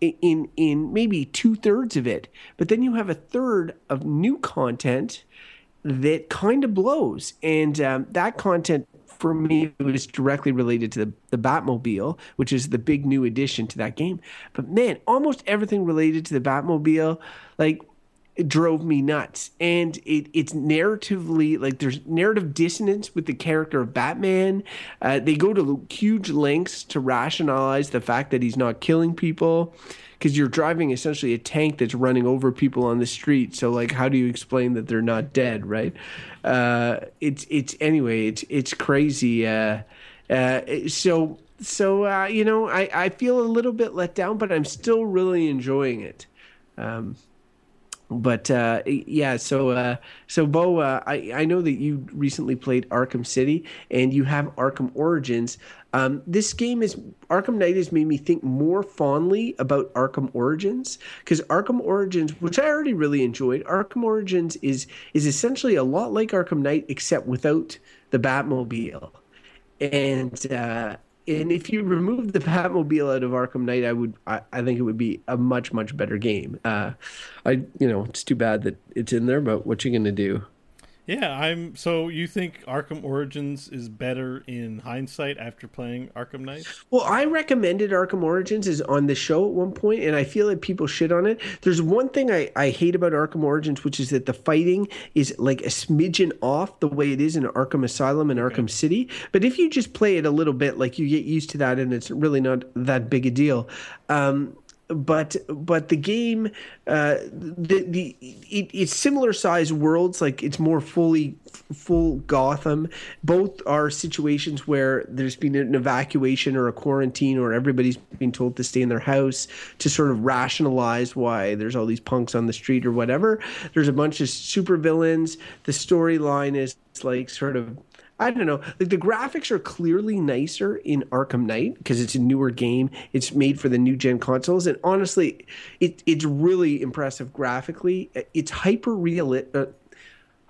in in maybe two thirds of it but then you have a third of new content that kind of blows. And um, that content for me was directly related to the, the Batmobile, which is the big new addition to that game. But man, almost everything related to the Batmobile, like drove me nuts. And it, it's narratively like there's narrative dissonance with the character of Batman. Uh, they go to huge lengths to rationalize the fact that he's not killing people because you're driving essentially a tank that's running over people on the street. So like, how do you explain that they're not dead, right? Uh, it's it's anyway, it's it's crazy. Uh, uh, so so uh, you know, I I feel a little bit let down, but I'm still really enjoying it. Um, but uh, yeah, so uh, so Bo, uh, I I know that you recently played Arkham City and you have Arkham Origins. Um, this game is Arkham Knight has made me think more fondly about Arkham Origins because Arkham Origins, which I already really enjoyed, Arkham Origins is is essentially a lot like Arkham Knight except without the Batmobile, and uh, and if you remove the Batmobile out of Arkham Knight, I would I, I think it would be a much much better game. Uh, I you know it's too bad that it's in there, but what you gonna do? Yeah, I'm. So you think Arkham Origins is better in hindsight after playing Arkham Knight? Well, I recommended Arkham Origins is on the show at one point, and I feel like people shit on it. There's one thing I, I hate about Arkham Origins, which is that the fighting is like a smidgen off the way it is in Arkham Asylum and okay. Arkham City. But if you just play it a little bit, like you get used to that, and it's really not that big a deal. Um, but but the game uh, the the it, it's similar size worlds like it's more fully full Gotham. Both are situations where there's been an evacuation or a quarantine or everybody's been told to stay in their house to sort of rationalize why there's all these punks on the street or whatever. There's a bunch of supervillains. The storyline is like sort of I don't know. Like the graphics are clearly nicer in Arkham Knight because it's a newer game. It's made for the new gen consoles, and honestly, it it's really impressive graphically. It's hyper real. Uh,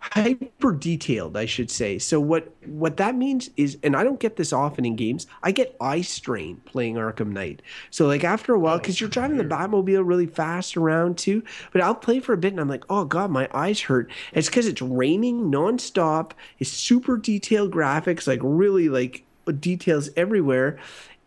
hyper detailed i should say. So what what that means is and i don't get this often in games i get eye strain playing arkham knight. So like after a while oh, because you're driving the batmobile really fast around too but i'll play for a bit and i'm like oh god my eyes hurt. It's because it's raining nonstop it's super detailed graphics like really like details everywhere.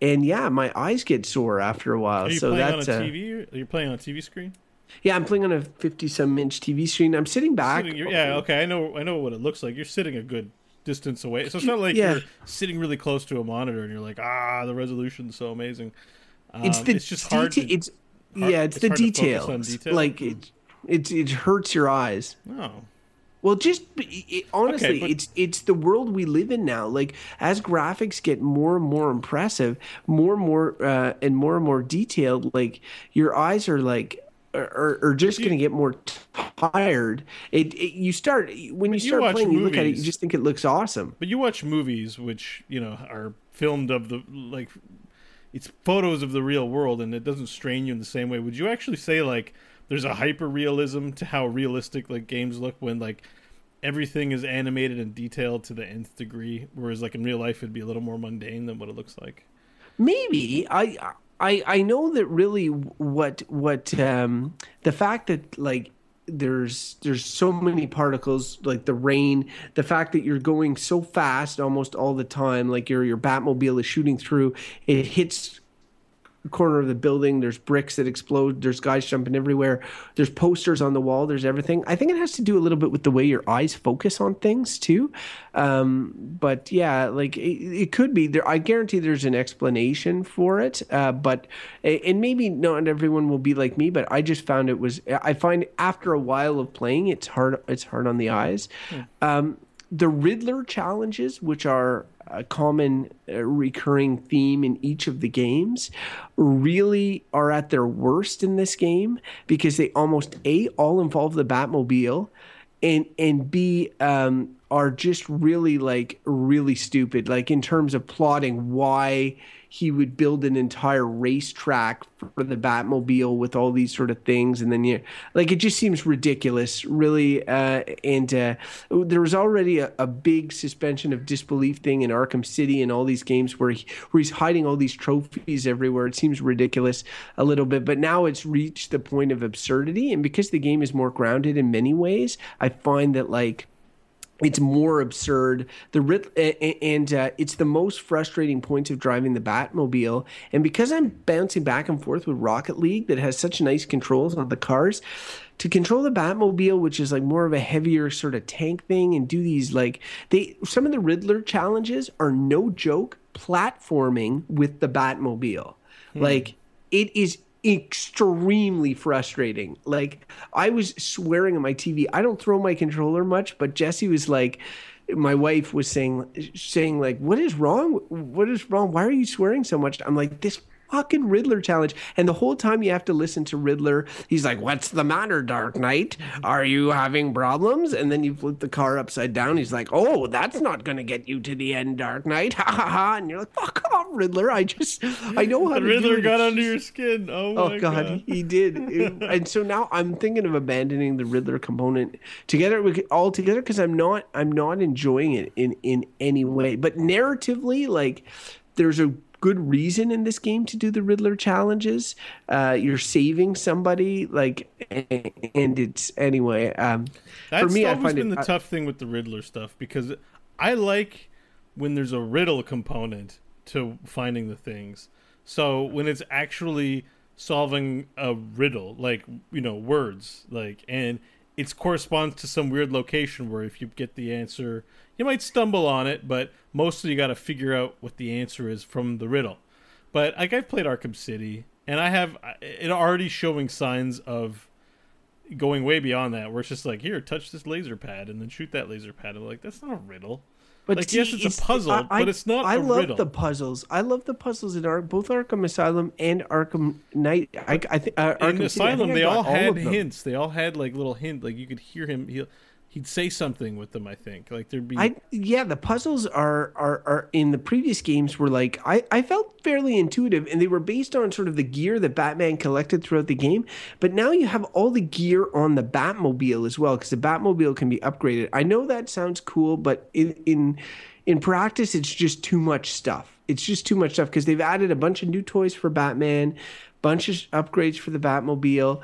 And yeah my eyes get sore after a while Are you so playing that's on a tv Are you playing on a tv screen yeah, I'm playing on a 50 some inch TV screen. I'm sitting back. Sitting, yeah, okay. I know. I know what it looks like. You're sitting a good distance away, so it's not like yeah. you're sitting really close to a monitor and you're like, ah, the resolution's so amazing. Um, it's the it's just hard. To, it's hard, yeah, it's, it's the details. Detail. Like it, it, it hurts your eyes. Oh. Well, just it, honestly, okay, but... it's it's the world we live in now. Like as graphics get more and more impressive, more and more uh, and more and more detailed, like your eyes are like are, are just going to get more tired. It, it you start when you start playing, movies, you look at it, you just think it looks awesome. But you watch movies which you know are filmed of the like it's photos of the real world, and it doesn't strain you in the same way. Would you actually say like there's a hyper realism to how realistic like games look when like everything is animated and detailed to the nth degree, whereas like in real life it'd be a little more mundane than what it looks like? Maybe I I I know that really what what um, the fact that like there's there's so many particles like the rain the fact that you're going so fast almost all the time like your your batmobile is shooting through it hits corner of the building. There's bricks that explode. There's guys jumping everywhere. There's posters on the wall. There's everything. I think it has to do a little bit with the way your eyes focus on things too. Um, but yeah, like it, it, could be there. I guarantee there's an explanation for it. Uh, but and maybe not everyone will be like me. But I just found it was. I find after a while of playing, it's hard. It's hard on the eyes. Hmm. Um, the Riddler challenges, which are a common uh, recurring theme in each of the games really are at their worst in this game because they almost a all involve the Batmobile and and b um, are just really like really stupid like in terms of plotting why he would build an entire racetrack for the Batmobile with all these sort of things, and then you like it just seems ridiculous, really. Uh, and uh, there was already a, a, big suspension of disbelief thing in Arkham City and all these games where he, where he's hiding all these trophies everywhere. It seems ridiculous a little bit, but now it's reached the point of absurdity, and because the game is more grounded in many ways, I find that like it's more absurd. The and uh, it's the most frustrating points of driving the Batmobile. And because I'm bouncing back and forth with Rocket League, that has such nice controls on the cars, to control the Batmobile, which is like more of a heavier sort of tank thing, and do these like they some of the Riddler challenges are no joke platforming with the Batmobile. Hmm. Like it is extremely frustrating. Like I was swearing at my TV. I don't throw my controller much, but Jesse was like my wife was saying saying like what is wrong what is wrong why are you swearing so much i'm like this fucking Riddler challenge. And the whole time you have to listen to Riddler. He's like, What's the matter, Dark Knight? Are you having problems? And then you flip the car upside down. He's like, Oh, that's not going to get you to the end, Dark Knight. Ha ha ha. And you're like, Fuck off, Riddler. I just, I know how the to Riddler got under your skin. Oh, oh my God, God. he did. and so now I'm thinking of abandoning the Riddler component together all together because I'm not, I'm not enjoying it in, in any way. But narratively, like, there's a good reason in this game to do the Riddler challenges. Uh, you're saving somebody, like, and it's anyway. Um, That's for me, I always find been it, the tough thing with the Riddler stuff because I like when there's a riddle component to finding the things. So when it's actually solving a riddle, like you know words, like and it corresponds to some weird location where if you get the answer, you might stumble on it, but mostly you got to figure out what the answer is from the riddle. But like I've played Arkham City, and I have it already showing signs of going way beyond that, where it's just like, here, touch this laser pad and then shoot that laser pad. I'm like, that's not a riddle. But like, see, yes, it's, a puzzle, I, but it's not I love riddle. the puzzles. I love the puzzles in Ar- both Arkham Asylum and Arkham Knight. I, I think uh, Arkham City, I Asylum, think they got all had hints. They all had like little hint, like you could hear him. He he'd say something with them. I think like there'd be. I yeah, the puzzles are are are in the previous games were like I I felt fairly intuitive, and they were based on sort of the gear that Batman collected throughout the game. But now you have all the gear on the Batmobile as well, because the Batmobile can be upgraded. I know that sounds cool, but in in in practice, it's just too much stuff. It's just too much stuff because they've added a bunch of new toys for Batman, bunch of upgrades for the Batmobile.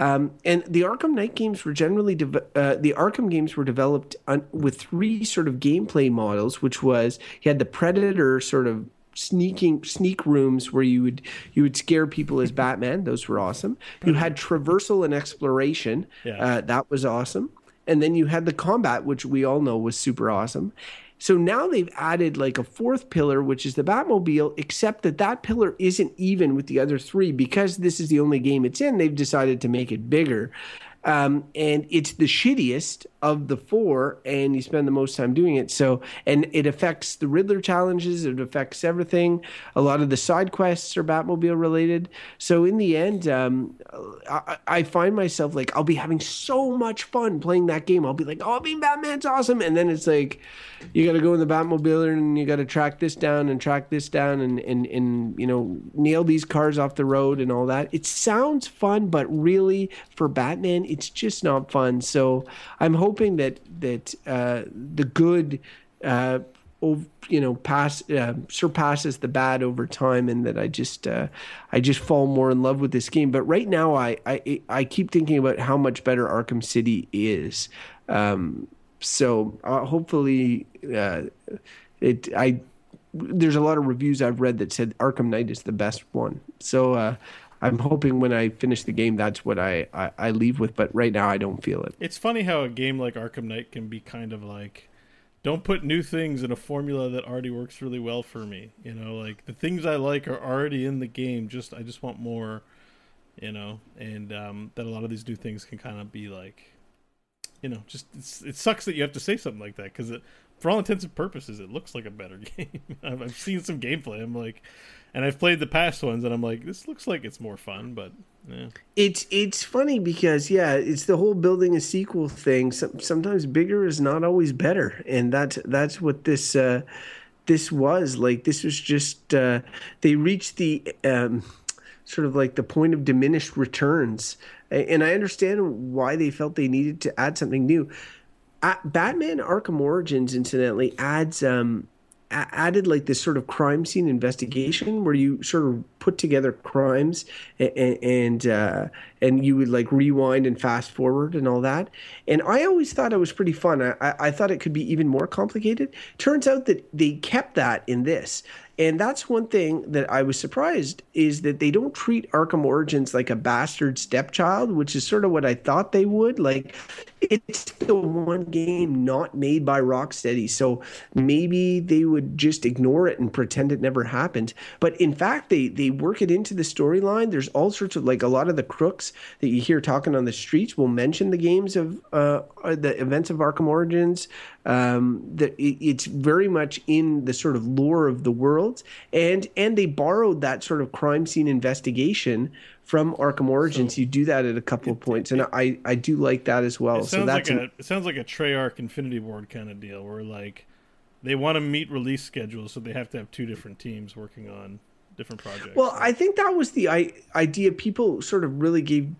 Um, and the Arkham Knight games were generally de- uh, the Arkham games were developed on, with three sort of gameplay models, which was you had the Predator sort of sneaking sneak rooms where you would you would scare people as Batman. Those were awesome. You had traversal and exploration. Yeah. Uh, that was awesome. And then you had the combat, which we all know was super awesome. So now they've added like a fourth pillar, which is the Batmobile, except that that pillar isn't even with the other three because this is the only game it's in. They've decided to make it bigger. Um, and it's the shittiest of the four, and you spend the most time doing it. So, and it affects the Riddler challenges, it affects everything. A lot of the side quests are Batmobile related. So, in the end, um, I, I find myself like, I'll be having so much fun playing that game. I'll be like, oh, being Batman's awesome. And then it's like, you got to go in the Batmobile and you got to track this down and track this down and, and, and, you know, nail these cars off the road and all that. It sounds fun, but really for Batman, it's just not fun. So I'm hoping that, that uh, the good, uh, ov- you know, pass uh, surpasses the bad over time, and that I just uh, I just fall more in love with this game. But right now, I I, I keep thinking about how much better Arkham City is. Um, so uh, hopefully, uh, it I there's a lot of reviews I've read that said Arkham Knight is the best one. So uh, I'm hoping when I finish the game, that's what I, I, I leave with. But right now, I don't feel it. It's funny how a game like Arkham Knight can be kind of like, don't put new things in a formula that already works really well for me. You know, like the things I like are already in the game. Just I just want more. You know, and um, that a lot of these new things can kind of be like, you know, just it sucks that you have to say something like that because for all intents and purposes, it looks like a better game. I've seen some gameplay. I'm like, and I've played the past ones, and I'm like, this looks like it's more fun, but yeah. It's it's funny because yeah, it's the whole building a sequel thing. Some, sometimes bigger is not always better, and that's that's what this uh, this was like. This was just uh, they reached the um, sort of like the point of diminished returns, and I understand why they felt they needed to add something new. Uh, Batman Arkham Origins, incidentally, adds um, added like this sort of crime scene investigation where you sort of put together crimes and and, uh, and you would like rewind and fast forward and all that. And I always thought it was pretty fun. I, I thought it could be even more complicated. Turns out that they kept that in this. And that's one thing that I was surprised is that they don't treat Arkham Origins like a bastard stepchild, which is sort of what I thought they would. Like it's the one game not made by Rocksteady, so maybe they would just ignore it and pretend it never happened. But in fact, they they work it into the storyline. There's all sorts of like a lot of the crooks that you hear talking on the streets will mention the games of uh, the events of Arkham Origins um, that it, it's very much in the sort of lore of the world, and and they borrowed that sort of crime scene investigation from Arkham Origins. So, you do that at a couple it, of points, and I I do like that as well. so that's like a, it sounds like a Treyarch Infinity Ward kind of deal, where like they want to meet release schedules, so they have to have two different teams working on different projects. Well, I think that was the I- idea. People sort of really gave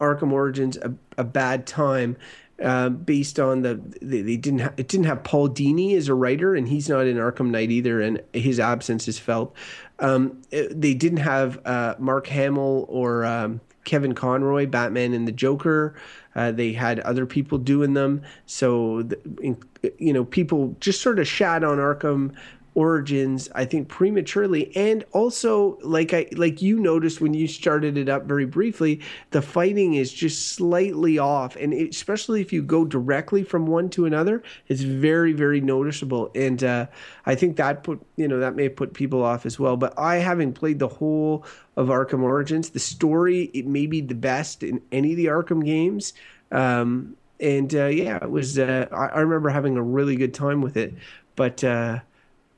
Arkham Origins a, a bad time uh, based on the they, they didn't ha- it didn't have Paul Dini as a writer, and he's not in Arkham Knight either, and his absence is felt. Um, it, they didn't have uh, Mark Hamill or um, Kevin Conroy, Batman and the Joker. Uh, they had other people doing them, so the, you know people just sort of shat on Arkham origins i think prematurely. And also like i like you noticed when you started it up very briefly the fighting is just slightly off. And it, especially if you go directly from one to another it's very very noticeable. And uh, i think that put you know that may put people off as well. But i having played the whole of arkham origins the story it may be the best in any of the arkham games. Um, and uh, yeah it was uh, I, I remember having a really good time with it. But uh,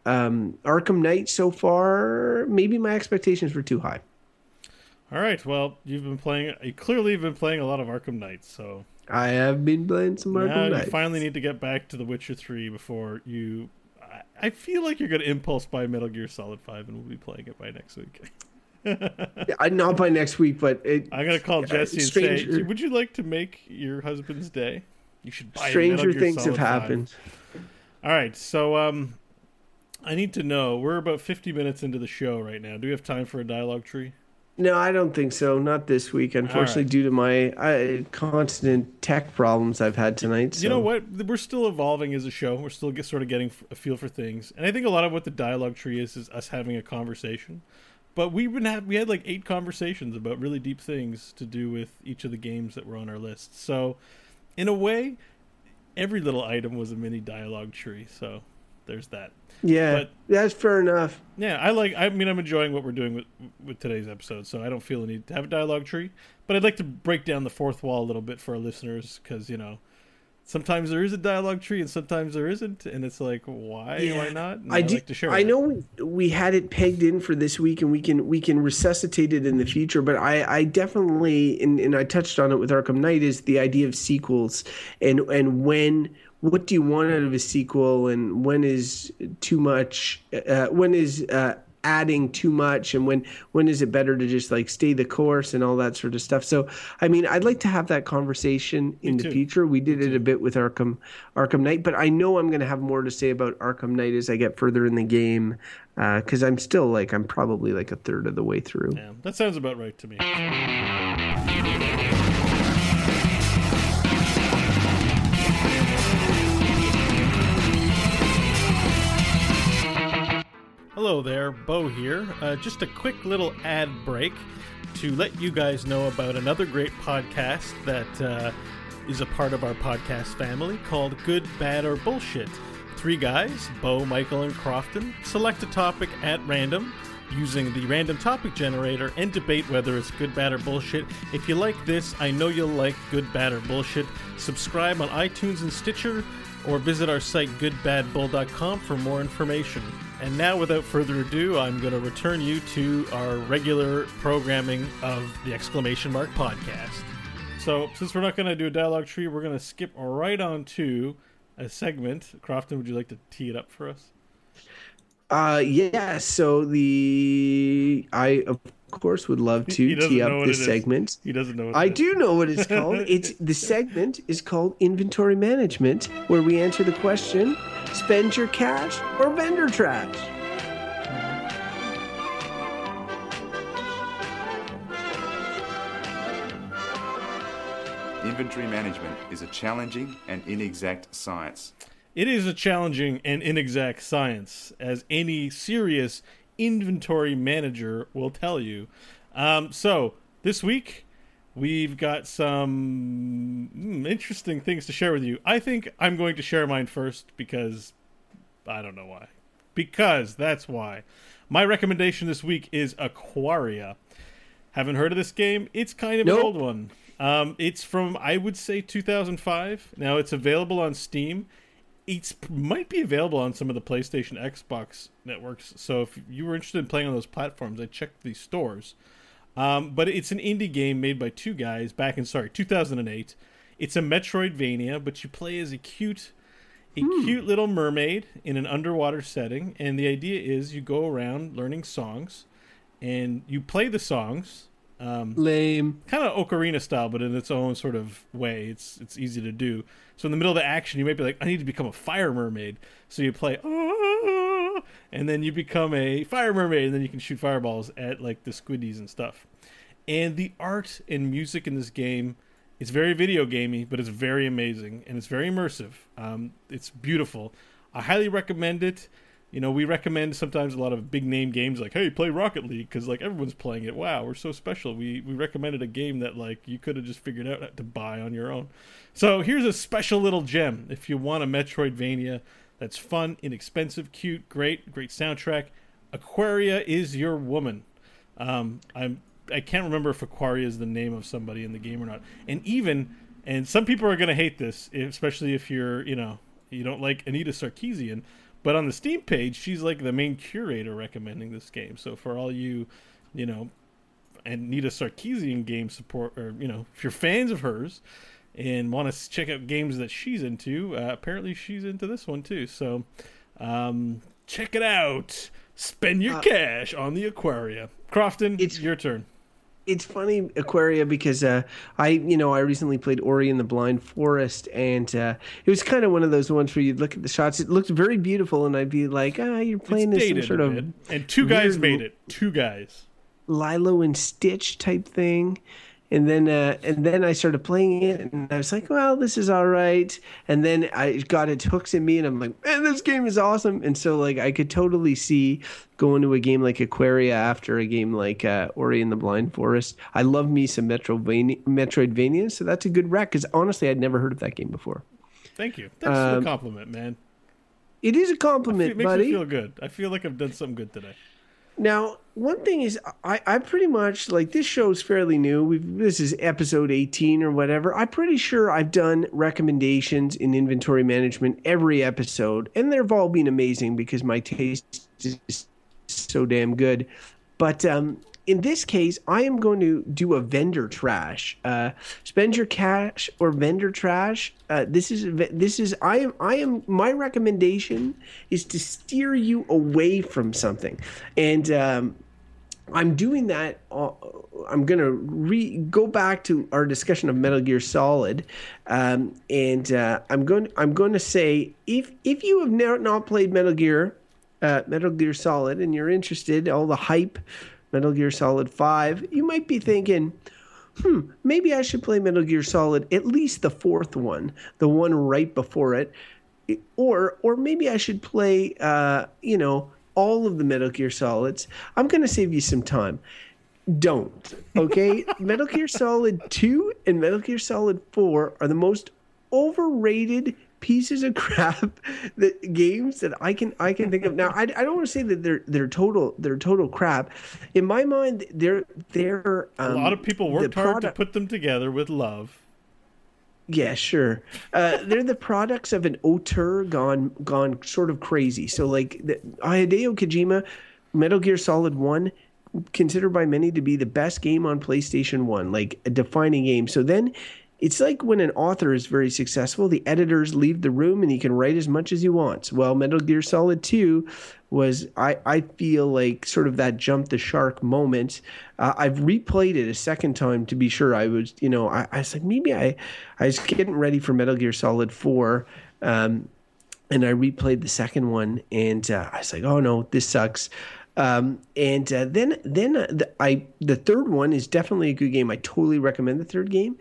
um, Arkham Knight so far, maybe my expectations were too high. All right. Well, you've been playing. You clearly have been playing a lot of Arkham Knights, so I have been playing some Arkham now Knights. You finally need to get back to The Witcher Three before you. I, I feel like you're going to impulse buy Metal Gear Solid Five, and we'll be playing it by next week. yeah, not by next week, but it, I'm gonna call Jesse uh, and say, "Would you like to make your husband's day? You should buy." Stranger things have 5. happened. All right, so um, I need to know. We're about 50 minutes into the show right now. Do we have time for a dialogue tree? No, I don't think so. Not this week, unfortunately, right. due to my uh, constant tech problems I've had tonight. So. You know what? We're still evolving as a show. We're still get, sort of getting a feel for things, and I think a lot of what the dialogue tree is is us having a conversation. But we've been have we had like eight conversations about really deep things to do with each of the games that were on our list. So, in a way, every little item was a mini dialogue tree. So there's that. Yeah, but, that's fair enough. Yeah, I like. I mean, I'm enjoying what we're doing with with today's episode, so I don't feel a need to have a dialogue tree. But I'd like to break down the fourth wall a little bit for our listeners because you know sometimes there is a dialogue tree and sometimes there isn't, and it's like why yeah. why not? I, I do. Like to share I know we, we had it pegged in for this week, and we can we can resuscitate it in the future. But I I definitely and, and I touched on it with Arkham Knight is the idea of sequels and and when what do you want out of a sequel and when is too much uh, when is uh, adding too much and when when is it better to just like stay the course and all that sort of stuff? So i mean i'd like to have that conversation in the future. We did it a bit with arkham arkham knight but i know i'm going to have more to say about arkham knight as i get further in the game because uh, i'm still like i'm probably like a third of the way through. Yeah that sounds about right to me Hello there, Bo here. Uh, just a quick little ad break to let you guys know about another great podcast that uh, is a part of our podcast family called Good, Bad, or Bullshit. Three guys, Bo, Michael, and Crofton, select a topic at random using the random topic generator and debate whether it's good, bad, or bullshit. If you like this, I know you'll like good, bad, or bullshit. Subscribe on iTunes and Stitcher or visit our site goodbadbull.com for more information. And now, without further ado, I'm going to return you to our regular programming of the exclamation mark podcast. So, since we're not going to do a dialogue tree, we're going to skip right on to a segment. Crofton, would you like to tee it up for us? Uh, yeah. So the I of course would love to tee up this segment. He doesn't know. I is. do know what it's called. it's the segment is called inventory management, where we answer the question Spend your cash or vendor trash? Inventory management is a challenging and inexact science. It is a challenging and inexact science, as any serious inventory manager will tell you. Um, so, this week, we've got some mm, interesting things to share with you. I think I'm going to share mine first because I don't know why. Because that's why. My recommendation this week is Aquaria. Haven't heard of this game? It's kind of Nope. an old one. Um, it's from I would say 2005. Now it's available on Steam. It's might be available on some of the PlayStation, Xbox networks. So if you were interested in playing on those platforms, I checked the stores. Um, but it's an indie game made by two guys back in sorry 2008. It's a Metroidvania, but you play as a cute, a cute little mermaid in an underwater setting, and the idea is you go around learning songs, and you play the songs. Um, Lame. kind of ocarina style, but in its own sort of way. It's it's easy to do. So in the middle of the action, you might be like, I need to become a fire mermaid. So you play, "Ah," and then you become a fire mermaid, and then you can shoot fireballs at like the squiddies and stuff. And the art and music in this game, it's very video gamey, but it's very amazing and it's very immersive. Um, it's beautiful. I highly recommend it. You know, we recommend sometimes a lot of big name games like, "Hey, play Rocket League" because like everyone's playing it. Wow, we're so special. We we recommended a game that like you could have just figured out to buy on your own. So here's a special little gem if you want a Metroidvania that's fun, inexpensive, cute, great, great soundtrack. Aquaria is your woman. Um, I'm I can't remember if Aquaria is the name of somebody in the game or not. And even and some people are gonna hate this, especially if you're you know you don't like Anita Sarkeesian. But on the Steam page, she's like the main curator recommending this game. So for all you, you know, Anita Sarkeesian game support, or you know, if you're fans of hers and want to check out games that she's into, uh, apparently she's into this one too. So um, check it out. Spend your cash on the Aquaria. Crofton, It's- it's your turn. it's funny Aquaria because uh, I you know I recently played Ori and the Blind Forest and uh, it was kind of one of those ones where you'd look at the shots it looked very beautiful and I'd be like ah you're It's playing this some dated sort of. And two guys made it. Two guys. Lilo and Stitch type thing. And then uh, and then I started playing it and I was like, well, this is all right. And then I got its hooks in me and I'm like, man, this game is awesome. And so like I could totally see going to a game like Aquaria after a game like uh, Ori and the Blind Forest. I love me some Metroidvania, Metroidvania, so that's a good rec. Because honestly, I'd never heard of that game before. Thank you. That's Um, a compliment, man. It is a compliment, It makes buddy. me feel good. I feel like I've done something good today. Now, one thing is, I, I pretty much like this show is fairly new. We've this is episode eighteen or whatever. I'm pretty sure I've done recommendations in inventory management every episode, and they've all been amazing because my taste is so damn good. But um, in this case, I am going to do a vendor trash. Uh, spend your cash or vendor trash. Uh, this is this is I am I am my recommendation is to steer you away from something, and um, I'm doing that. Uh, I'm gonna re go back to our discussion of Metal Gear Solid, um, and uh, I'm going. I'm going to say if if you have not played Metal Gear, uh, Metal Gear Solid, and you're interested, all the hype, Metal Gear Solid Five, you might be thinking, hmm, maybe I should play Metal Gear Solid, at least the fourth one, the one right before it, or or maybe I should play, uh, you know, all of the Metal Gear Solids. I'm going to save you some time. Don't. Okay, Metal Gear Solid Two and Metal Gear Solid Four are the most overrated pieces of crap that games that I can I can think of. Now I, I don't want to say that they're they're total they're total crap. In my mind, they're they're um, A lot of people worked hard to put them together with love. Yeah, sure. Uh, they're the products of an auteur gone gone sort of crazy. So like the, Hideo Kojima, Metal Gear Solid One, considered by many to be the best game on PlayStation One, like a defining game. So then. It's like when an author is very successful, the editors leave the room and he can write as much as he wants. Well, Metal Gear Solid 2 was, I, I feel like, sort of that jump the shark moment. Uh, I've replayed it a second time to be sure. I was, you know, I, I was like, maybe I, I was getting ready for Metal Gear Solid 4. Um, and I replayed the second one, and uh, I was like, "Oh no, this sucks." Um, and uh, then then uh, the, I the third one is definitely a good game. I totally recommend the third game.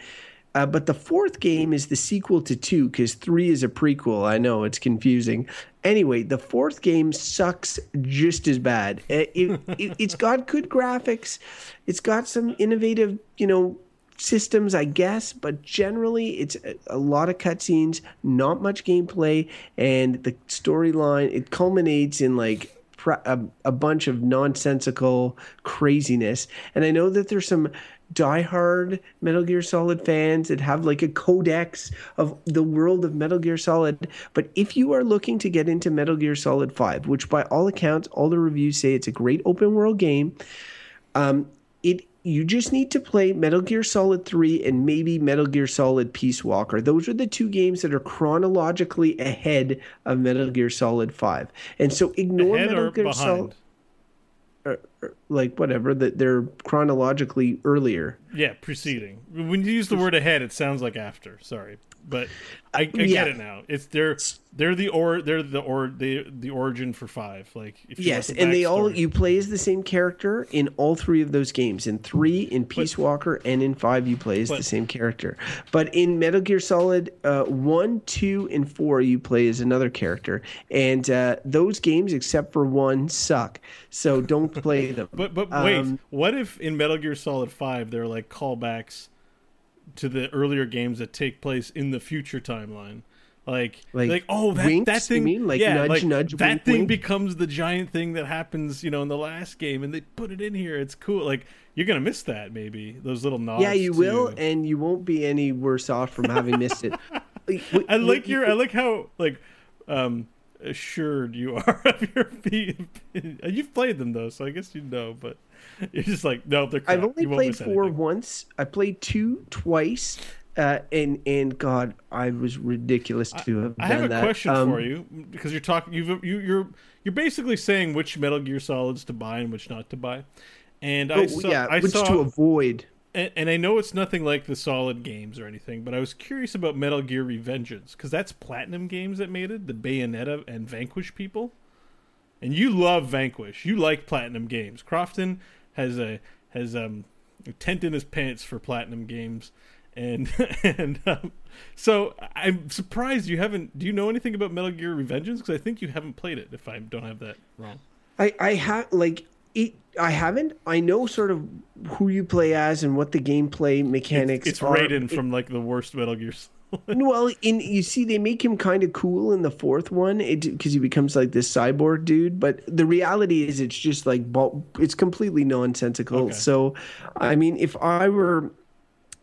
Uh, but the fourth game is the sequel to two because three is a prequel. I know it's confusing. Anyway, the fourth game sucks just as bad. It, it, it, it's got good graphics, it's got some innovative, you know, systems, I guess, but generally it's a, a lot of cutscenes, not much gameplay, and the storyline it culminates in like a, a, bunch of nonsensical craziness. And I know that there's some diehard Metal Gear Solid fans that have like a codex of the world of Metal Gear Solid. But if you are looking to get into Metal Gear Solid 5, which by all accounts, all the reviews say it's a great open world game, um, it you just need to play Metal Gear Solid 3 and maybe Metal Gear Solid Peace Walker. Those are the two games that are chronologically ahead of Metal Gear Solid 5. And so ignore ahead Metal Gear Solid or, or, like whatever that they're chronologically earlier. Yeah, preceding. When you use the word ahead, it sounds like after. Sorry, but I, I Yeah. get it now. It's they're they're the or they're the or the the origin for five. Like if you Yes, the and they all you play as the same character in all three of those games. In three, in Peace Walker, and in five, you play as But- the same character. But in Metal Gear Solid uh, one, two, and four, you play as another character. And uh, those games, except for one, suck. So don't play them. But but wait, Um, what if in Metal Gear Solid Five they're like callbacks to the earlier games that take place in the future timeline? Like, like, Like oh, that, winks, that you thing, mean? Like yeah, nudge, like nudge, that wink, thing wink? becomes the giant thing that happens, you know, in the last game, and they put it in here. It's cool. Like, you're gonna miss that maybe those little nods. yeah, you to- will, and you won't be any worse off from having missed it. I like your, I like how like um assured you are of your feet. You've played them though, so I guess you know. But you're just like, no, they're. Crap. I've only played four anything. once. I played two twice, uh, and and God, I was ridiculous to have I done have a that. question Um, for you because you're talking. You've you, you're you're basically saying which Metal Gear Solids to buy and which not to buy. And I oh, saw, yeah, I which saw, to avoid. and, and I know it's nothing like the Solid games or anything, but I was curious about Metal Gear Revengeance because that's Platinum Games that made it, the Bayonetta and Vanquish people. And you love Vanquish. You like Platinum Games. Crofton has a has um, a tent in his pants for Platinum Games, and and um, so I'm surprised you haven't. Do you know anything about Metal Gear Revengeance? Because I think you haven't played it. If I don't have that wrong. I I have like it. I haven't. I know sort of who you play as and what the gameplay mechanics. It's are. Raiden from like the worst Metal Gear. Solid. Well, in you see, they make him kind of cool in the fourth one because he becomes like this cyborg dude. But the reality is, it's just like it's completely nonsensical. Okay. So, I mean, if I were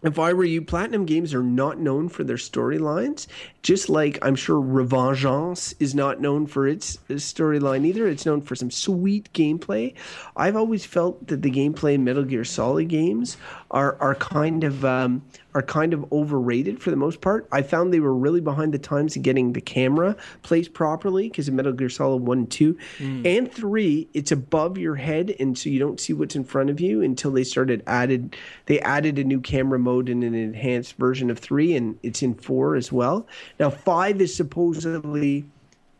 if I were you, Platinum Games are not known for their storylines. Just like I'm sure Revengeance is not known for its storyline either. It's known for some sweet gameplay. I've always felt that the gameplay in Metal Gear Solid games are are kind of um, are kind of overrated for the most part. I found they were really behind the times in getting the camera placed properly because in Metal Gear Solid One, and Two, mm. and Three, it's above your head, and so you don't see what's in front of you until they started added. They added a new camera mode in an enhanced version of Three, and it's in Four as well. Now Five is supposedly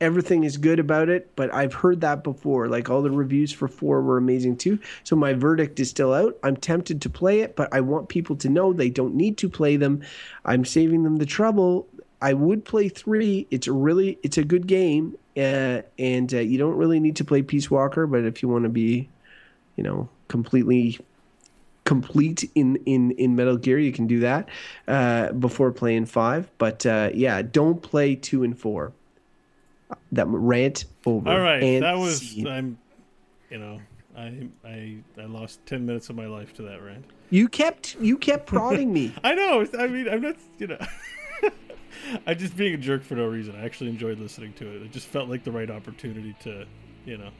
everything is good about it, but I've heard that before. Like all the reviews for four were amazing too. So my verdict is still out. I'm tempted to play it, but I want people to know they don't need to play them. I'm saving them the trouble. I would play three. It's really, it's a good game, uh, and uh, you don't really need to play Peace Walker. But if you want to be, you know, completely complete in in in Metal Gear, you can do that uh, before playing five. But uh, yeah, don't play two and four. That rant over. All right, and that was scene. I'm, you know, I I I lost ten minutes of my life to that rant. you kept you kept prodding me. I know. I mean, I'm not. You know, I'm just being a jerk for no reason. I actually enjoyed listening to it. It just felt like the right opportunity to, you know,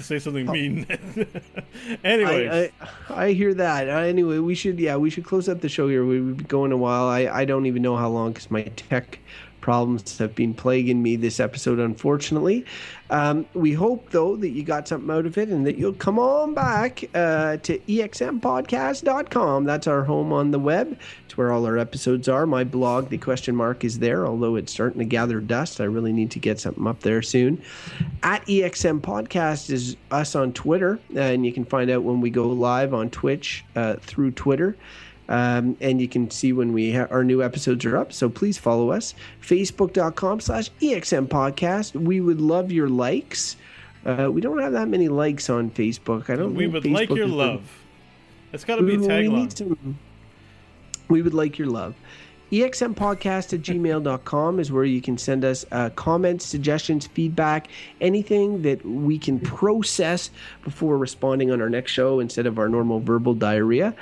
to say something mean. anyway, I, I I hear that. Uh, anyway, we should yeah we should close up the show here. We've been going a while. I I don't even know how long because my tech problems have been plaguing me this episode, unfortunately. Um, we hope, though, that you got something out of it and that you'll come on back uh, to exmpodcast.com. That's our home on the web. It's where all our episodes are. My blog, the question mark, is there, although it's starting to gather dust. I really need to get something up there soon. At EXM Podcast is us on Twitter, and you can find out when we go live on Twitch uh, through Twitter. Um, and you can see when we ha- our new episodes are up. So please follow us. Facebook.com slash EXM podcast. We would love your likes. Uh, we don't have that many likes on Facebook. I don't. We would Facebook like your love. That's got to be a we, we need tagline. some. We would like your love. Exmpodcast at gmail.com is where you can send us uh, comments, suggestions, feedback, anything that we can process before responding on our next show instead of our normal verbal diarrhea.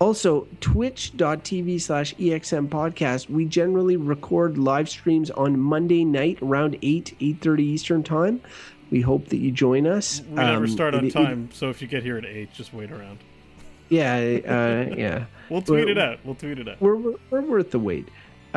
Also, twitch.tv slash EXM podcast. We generally record live streams on Monday night around 8, 8.30 Eastern time. We hope that you join us. We never Um, start on it- it- time, so if you get here at eight, just wait around. yeah, uh, yeah. We'll tweet Well, it out. We'll tweet it out. we're, we're, we're worth the wait.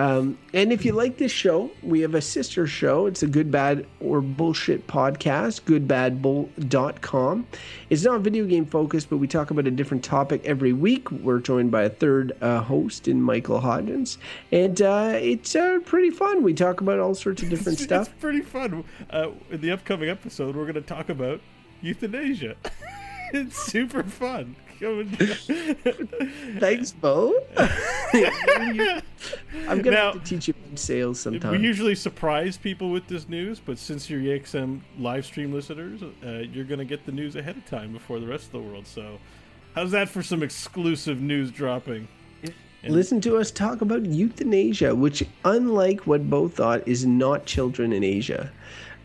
Um, and if you like this show, we have a sister show. It's a good, bad, or bullshit podcast, goodbadbull.com. It's not video game focused, but we talk about a different topic every week. We're joined by a third uh, host in Michael Hodgins. And uh, it's uh, pretty fun. We talk about all sorts of different It's, stuff. it's pretty fun. Uh, in the upcoming episode, we're going to talk about euthanasia. it's super fun. Come and- Thanks, Bo. I'm going to Now- have to teach you sales sometime. we usually surprise people with this news, but since you're EXM live stream listeners, uh, you're going to get the news ahead of time before the rest of the world. So, how's that for some exclusive news dropping? Listen to us talk about euthanasia, which, unlike what Bo thought, is not children in Asia.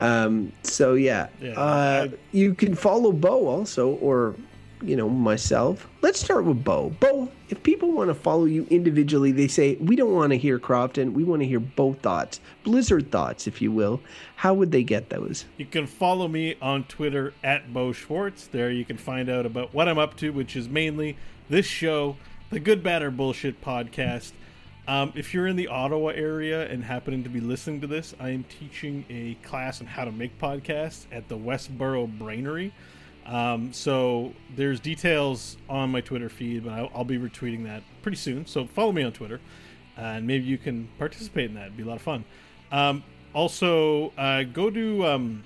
Um, so yeah, Yeah, uh, I- you can follow Bo also, or you know myself. Let's start with Bo. Bo, if people want to follow you individually, they say we don't want to hear Crofton. We want to hear Bo thoughts, Blizzard thoughts, if you will. How would they get those? You can follow me on Twitter at Bo Schwartz. There you can find out about what I'm up to, which is mainly this show, the Good, Bad, or Bullshit podcast. Um, if you're in the Ottawa area and happening to be listening to this, I am teaching a class on how to make podcasts at the Westboro Brainery. Um, so there's details on my Twitter feed, but I'll, I'll be retweeting that pretty soon. So follow me on Twitter, and maybe you can participate in that. It'd be a lot of fun. Um, also, uh, go to um,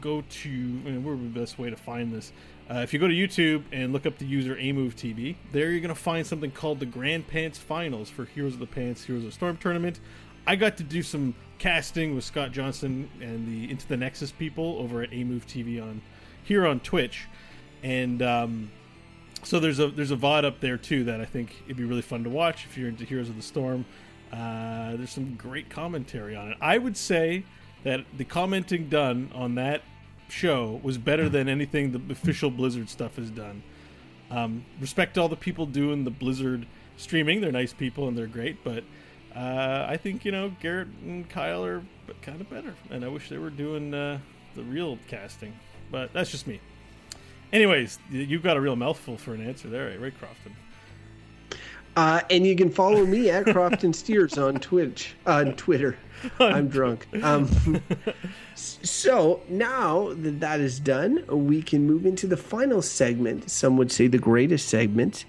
go to I mean, where's the best way to find this? Uh, if you go to YouTube and look up the user AmoveTV, there you're gonna find something called the Grand Pants Finals for Heroes of the Pants Heroes of Storm tournament. I got to do some casting with Scott Johnson and the Into the Nexus people over at AmoveTV on here on Twitch, and um, so there's a there's a VOD up there too that I think it'd be really fun to watch if you're into Heroes of the Storm. Uh, there's some great commentary on it. I would say that the commenting done on that show was better than anything the official Blizzard stuff has done. Um, respect all the people doing the Blizzard streaming; they're nice people and they're great. But uh, I think you know Garrett and Kyle are kind of better, and I wish they were doing uh, the real casting. But that's just me. Anyways, you've got a real mouthful for an answer there, eh, right, Crofton? Uh, and you can follow me at Crofton Steers on Twitch, on Twitter. I'm drunk. Um, so now that that is done, we can move into the final segment. Some would say the greatest segment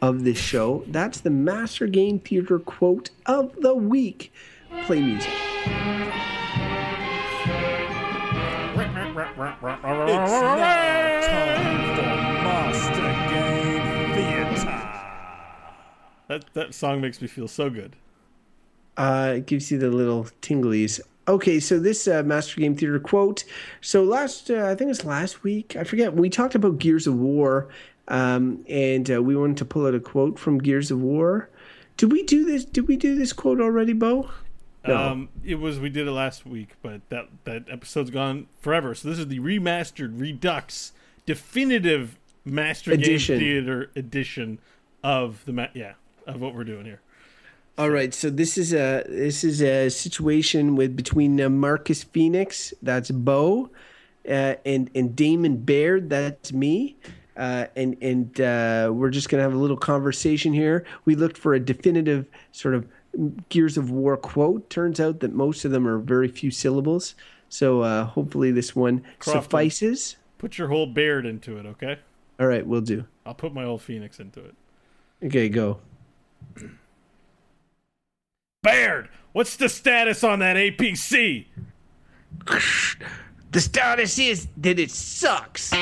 of this show. That's the Master Game Theater quote of the week. Play music. That that song makes me feel so good. Uh, it gives you the little tinglies. Okay, so this uh, Master Game Theater quote. So last, uh, I think it's last week. I forget. We talked about Gears of War, um, and uh, we wanted to pull out a quote from Gears of War. Did we do this? Did we do this quote already, Bo? No. Um, it was we did it last week, but that that episode's gone forever. So this is the remastered Redux definitive Master Edition. Game Theater edition of the ma- yeah of what we're doing here. All right, so this is a this is a situation with between uh, Marcus Phoenix, that's Bo, uh, and and Damon Baird, that's me, uh, and and uh, we're just gonna have a little conversation here. We looked for a definitive sort of Gears of War quote. Turns out that most of them are very few syllables. So uh, hopefully this one Crofton. suffices. Put your whole beard into it, okay? All right, we'll do. I'll put my old phoenix into it. Okay, go. Baird, what's the status on that APC? The status is that it sucks.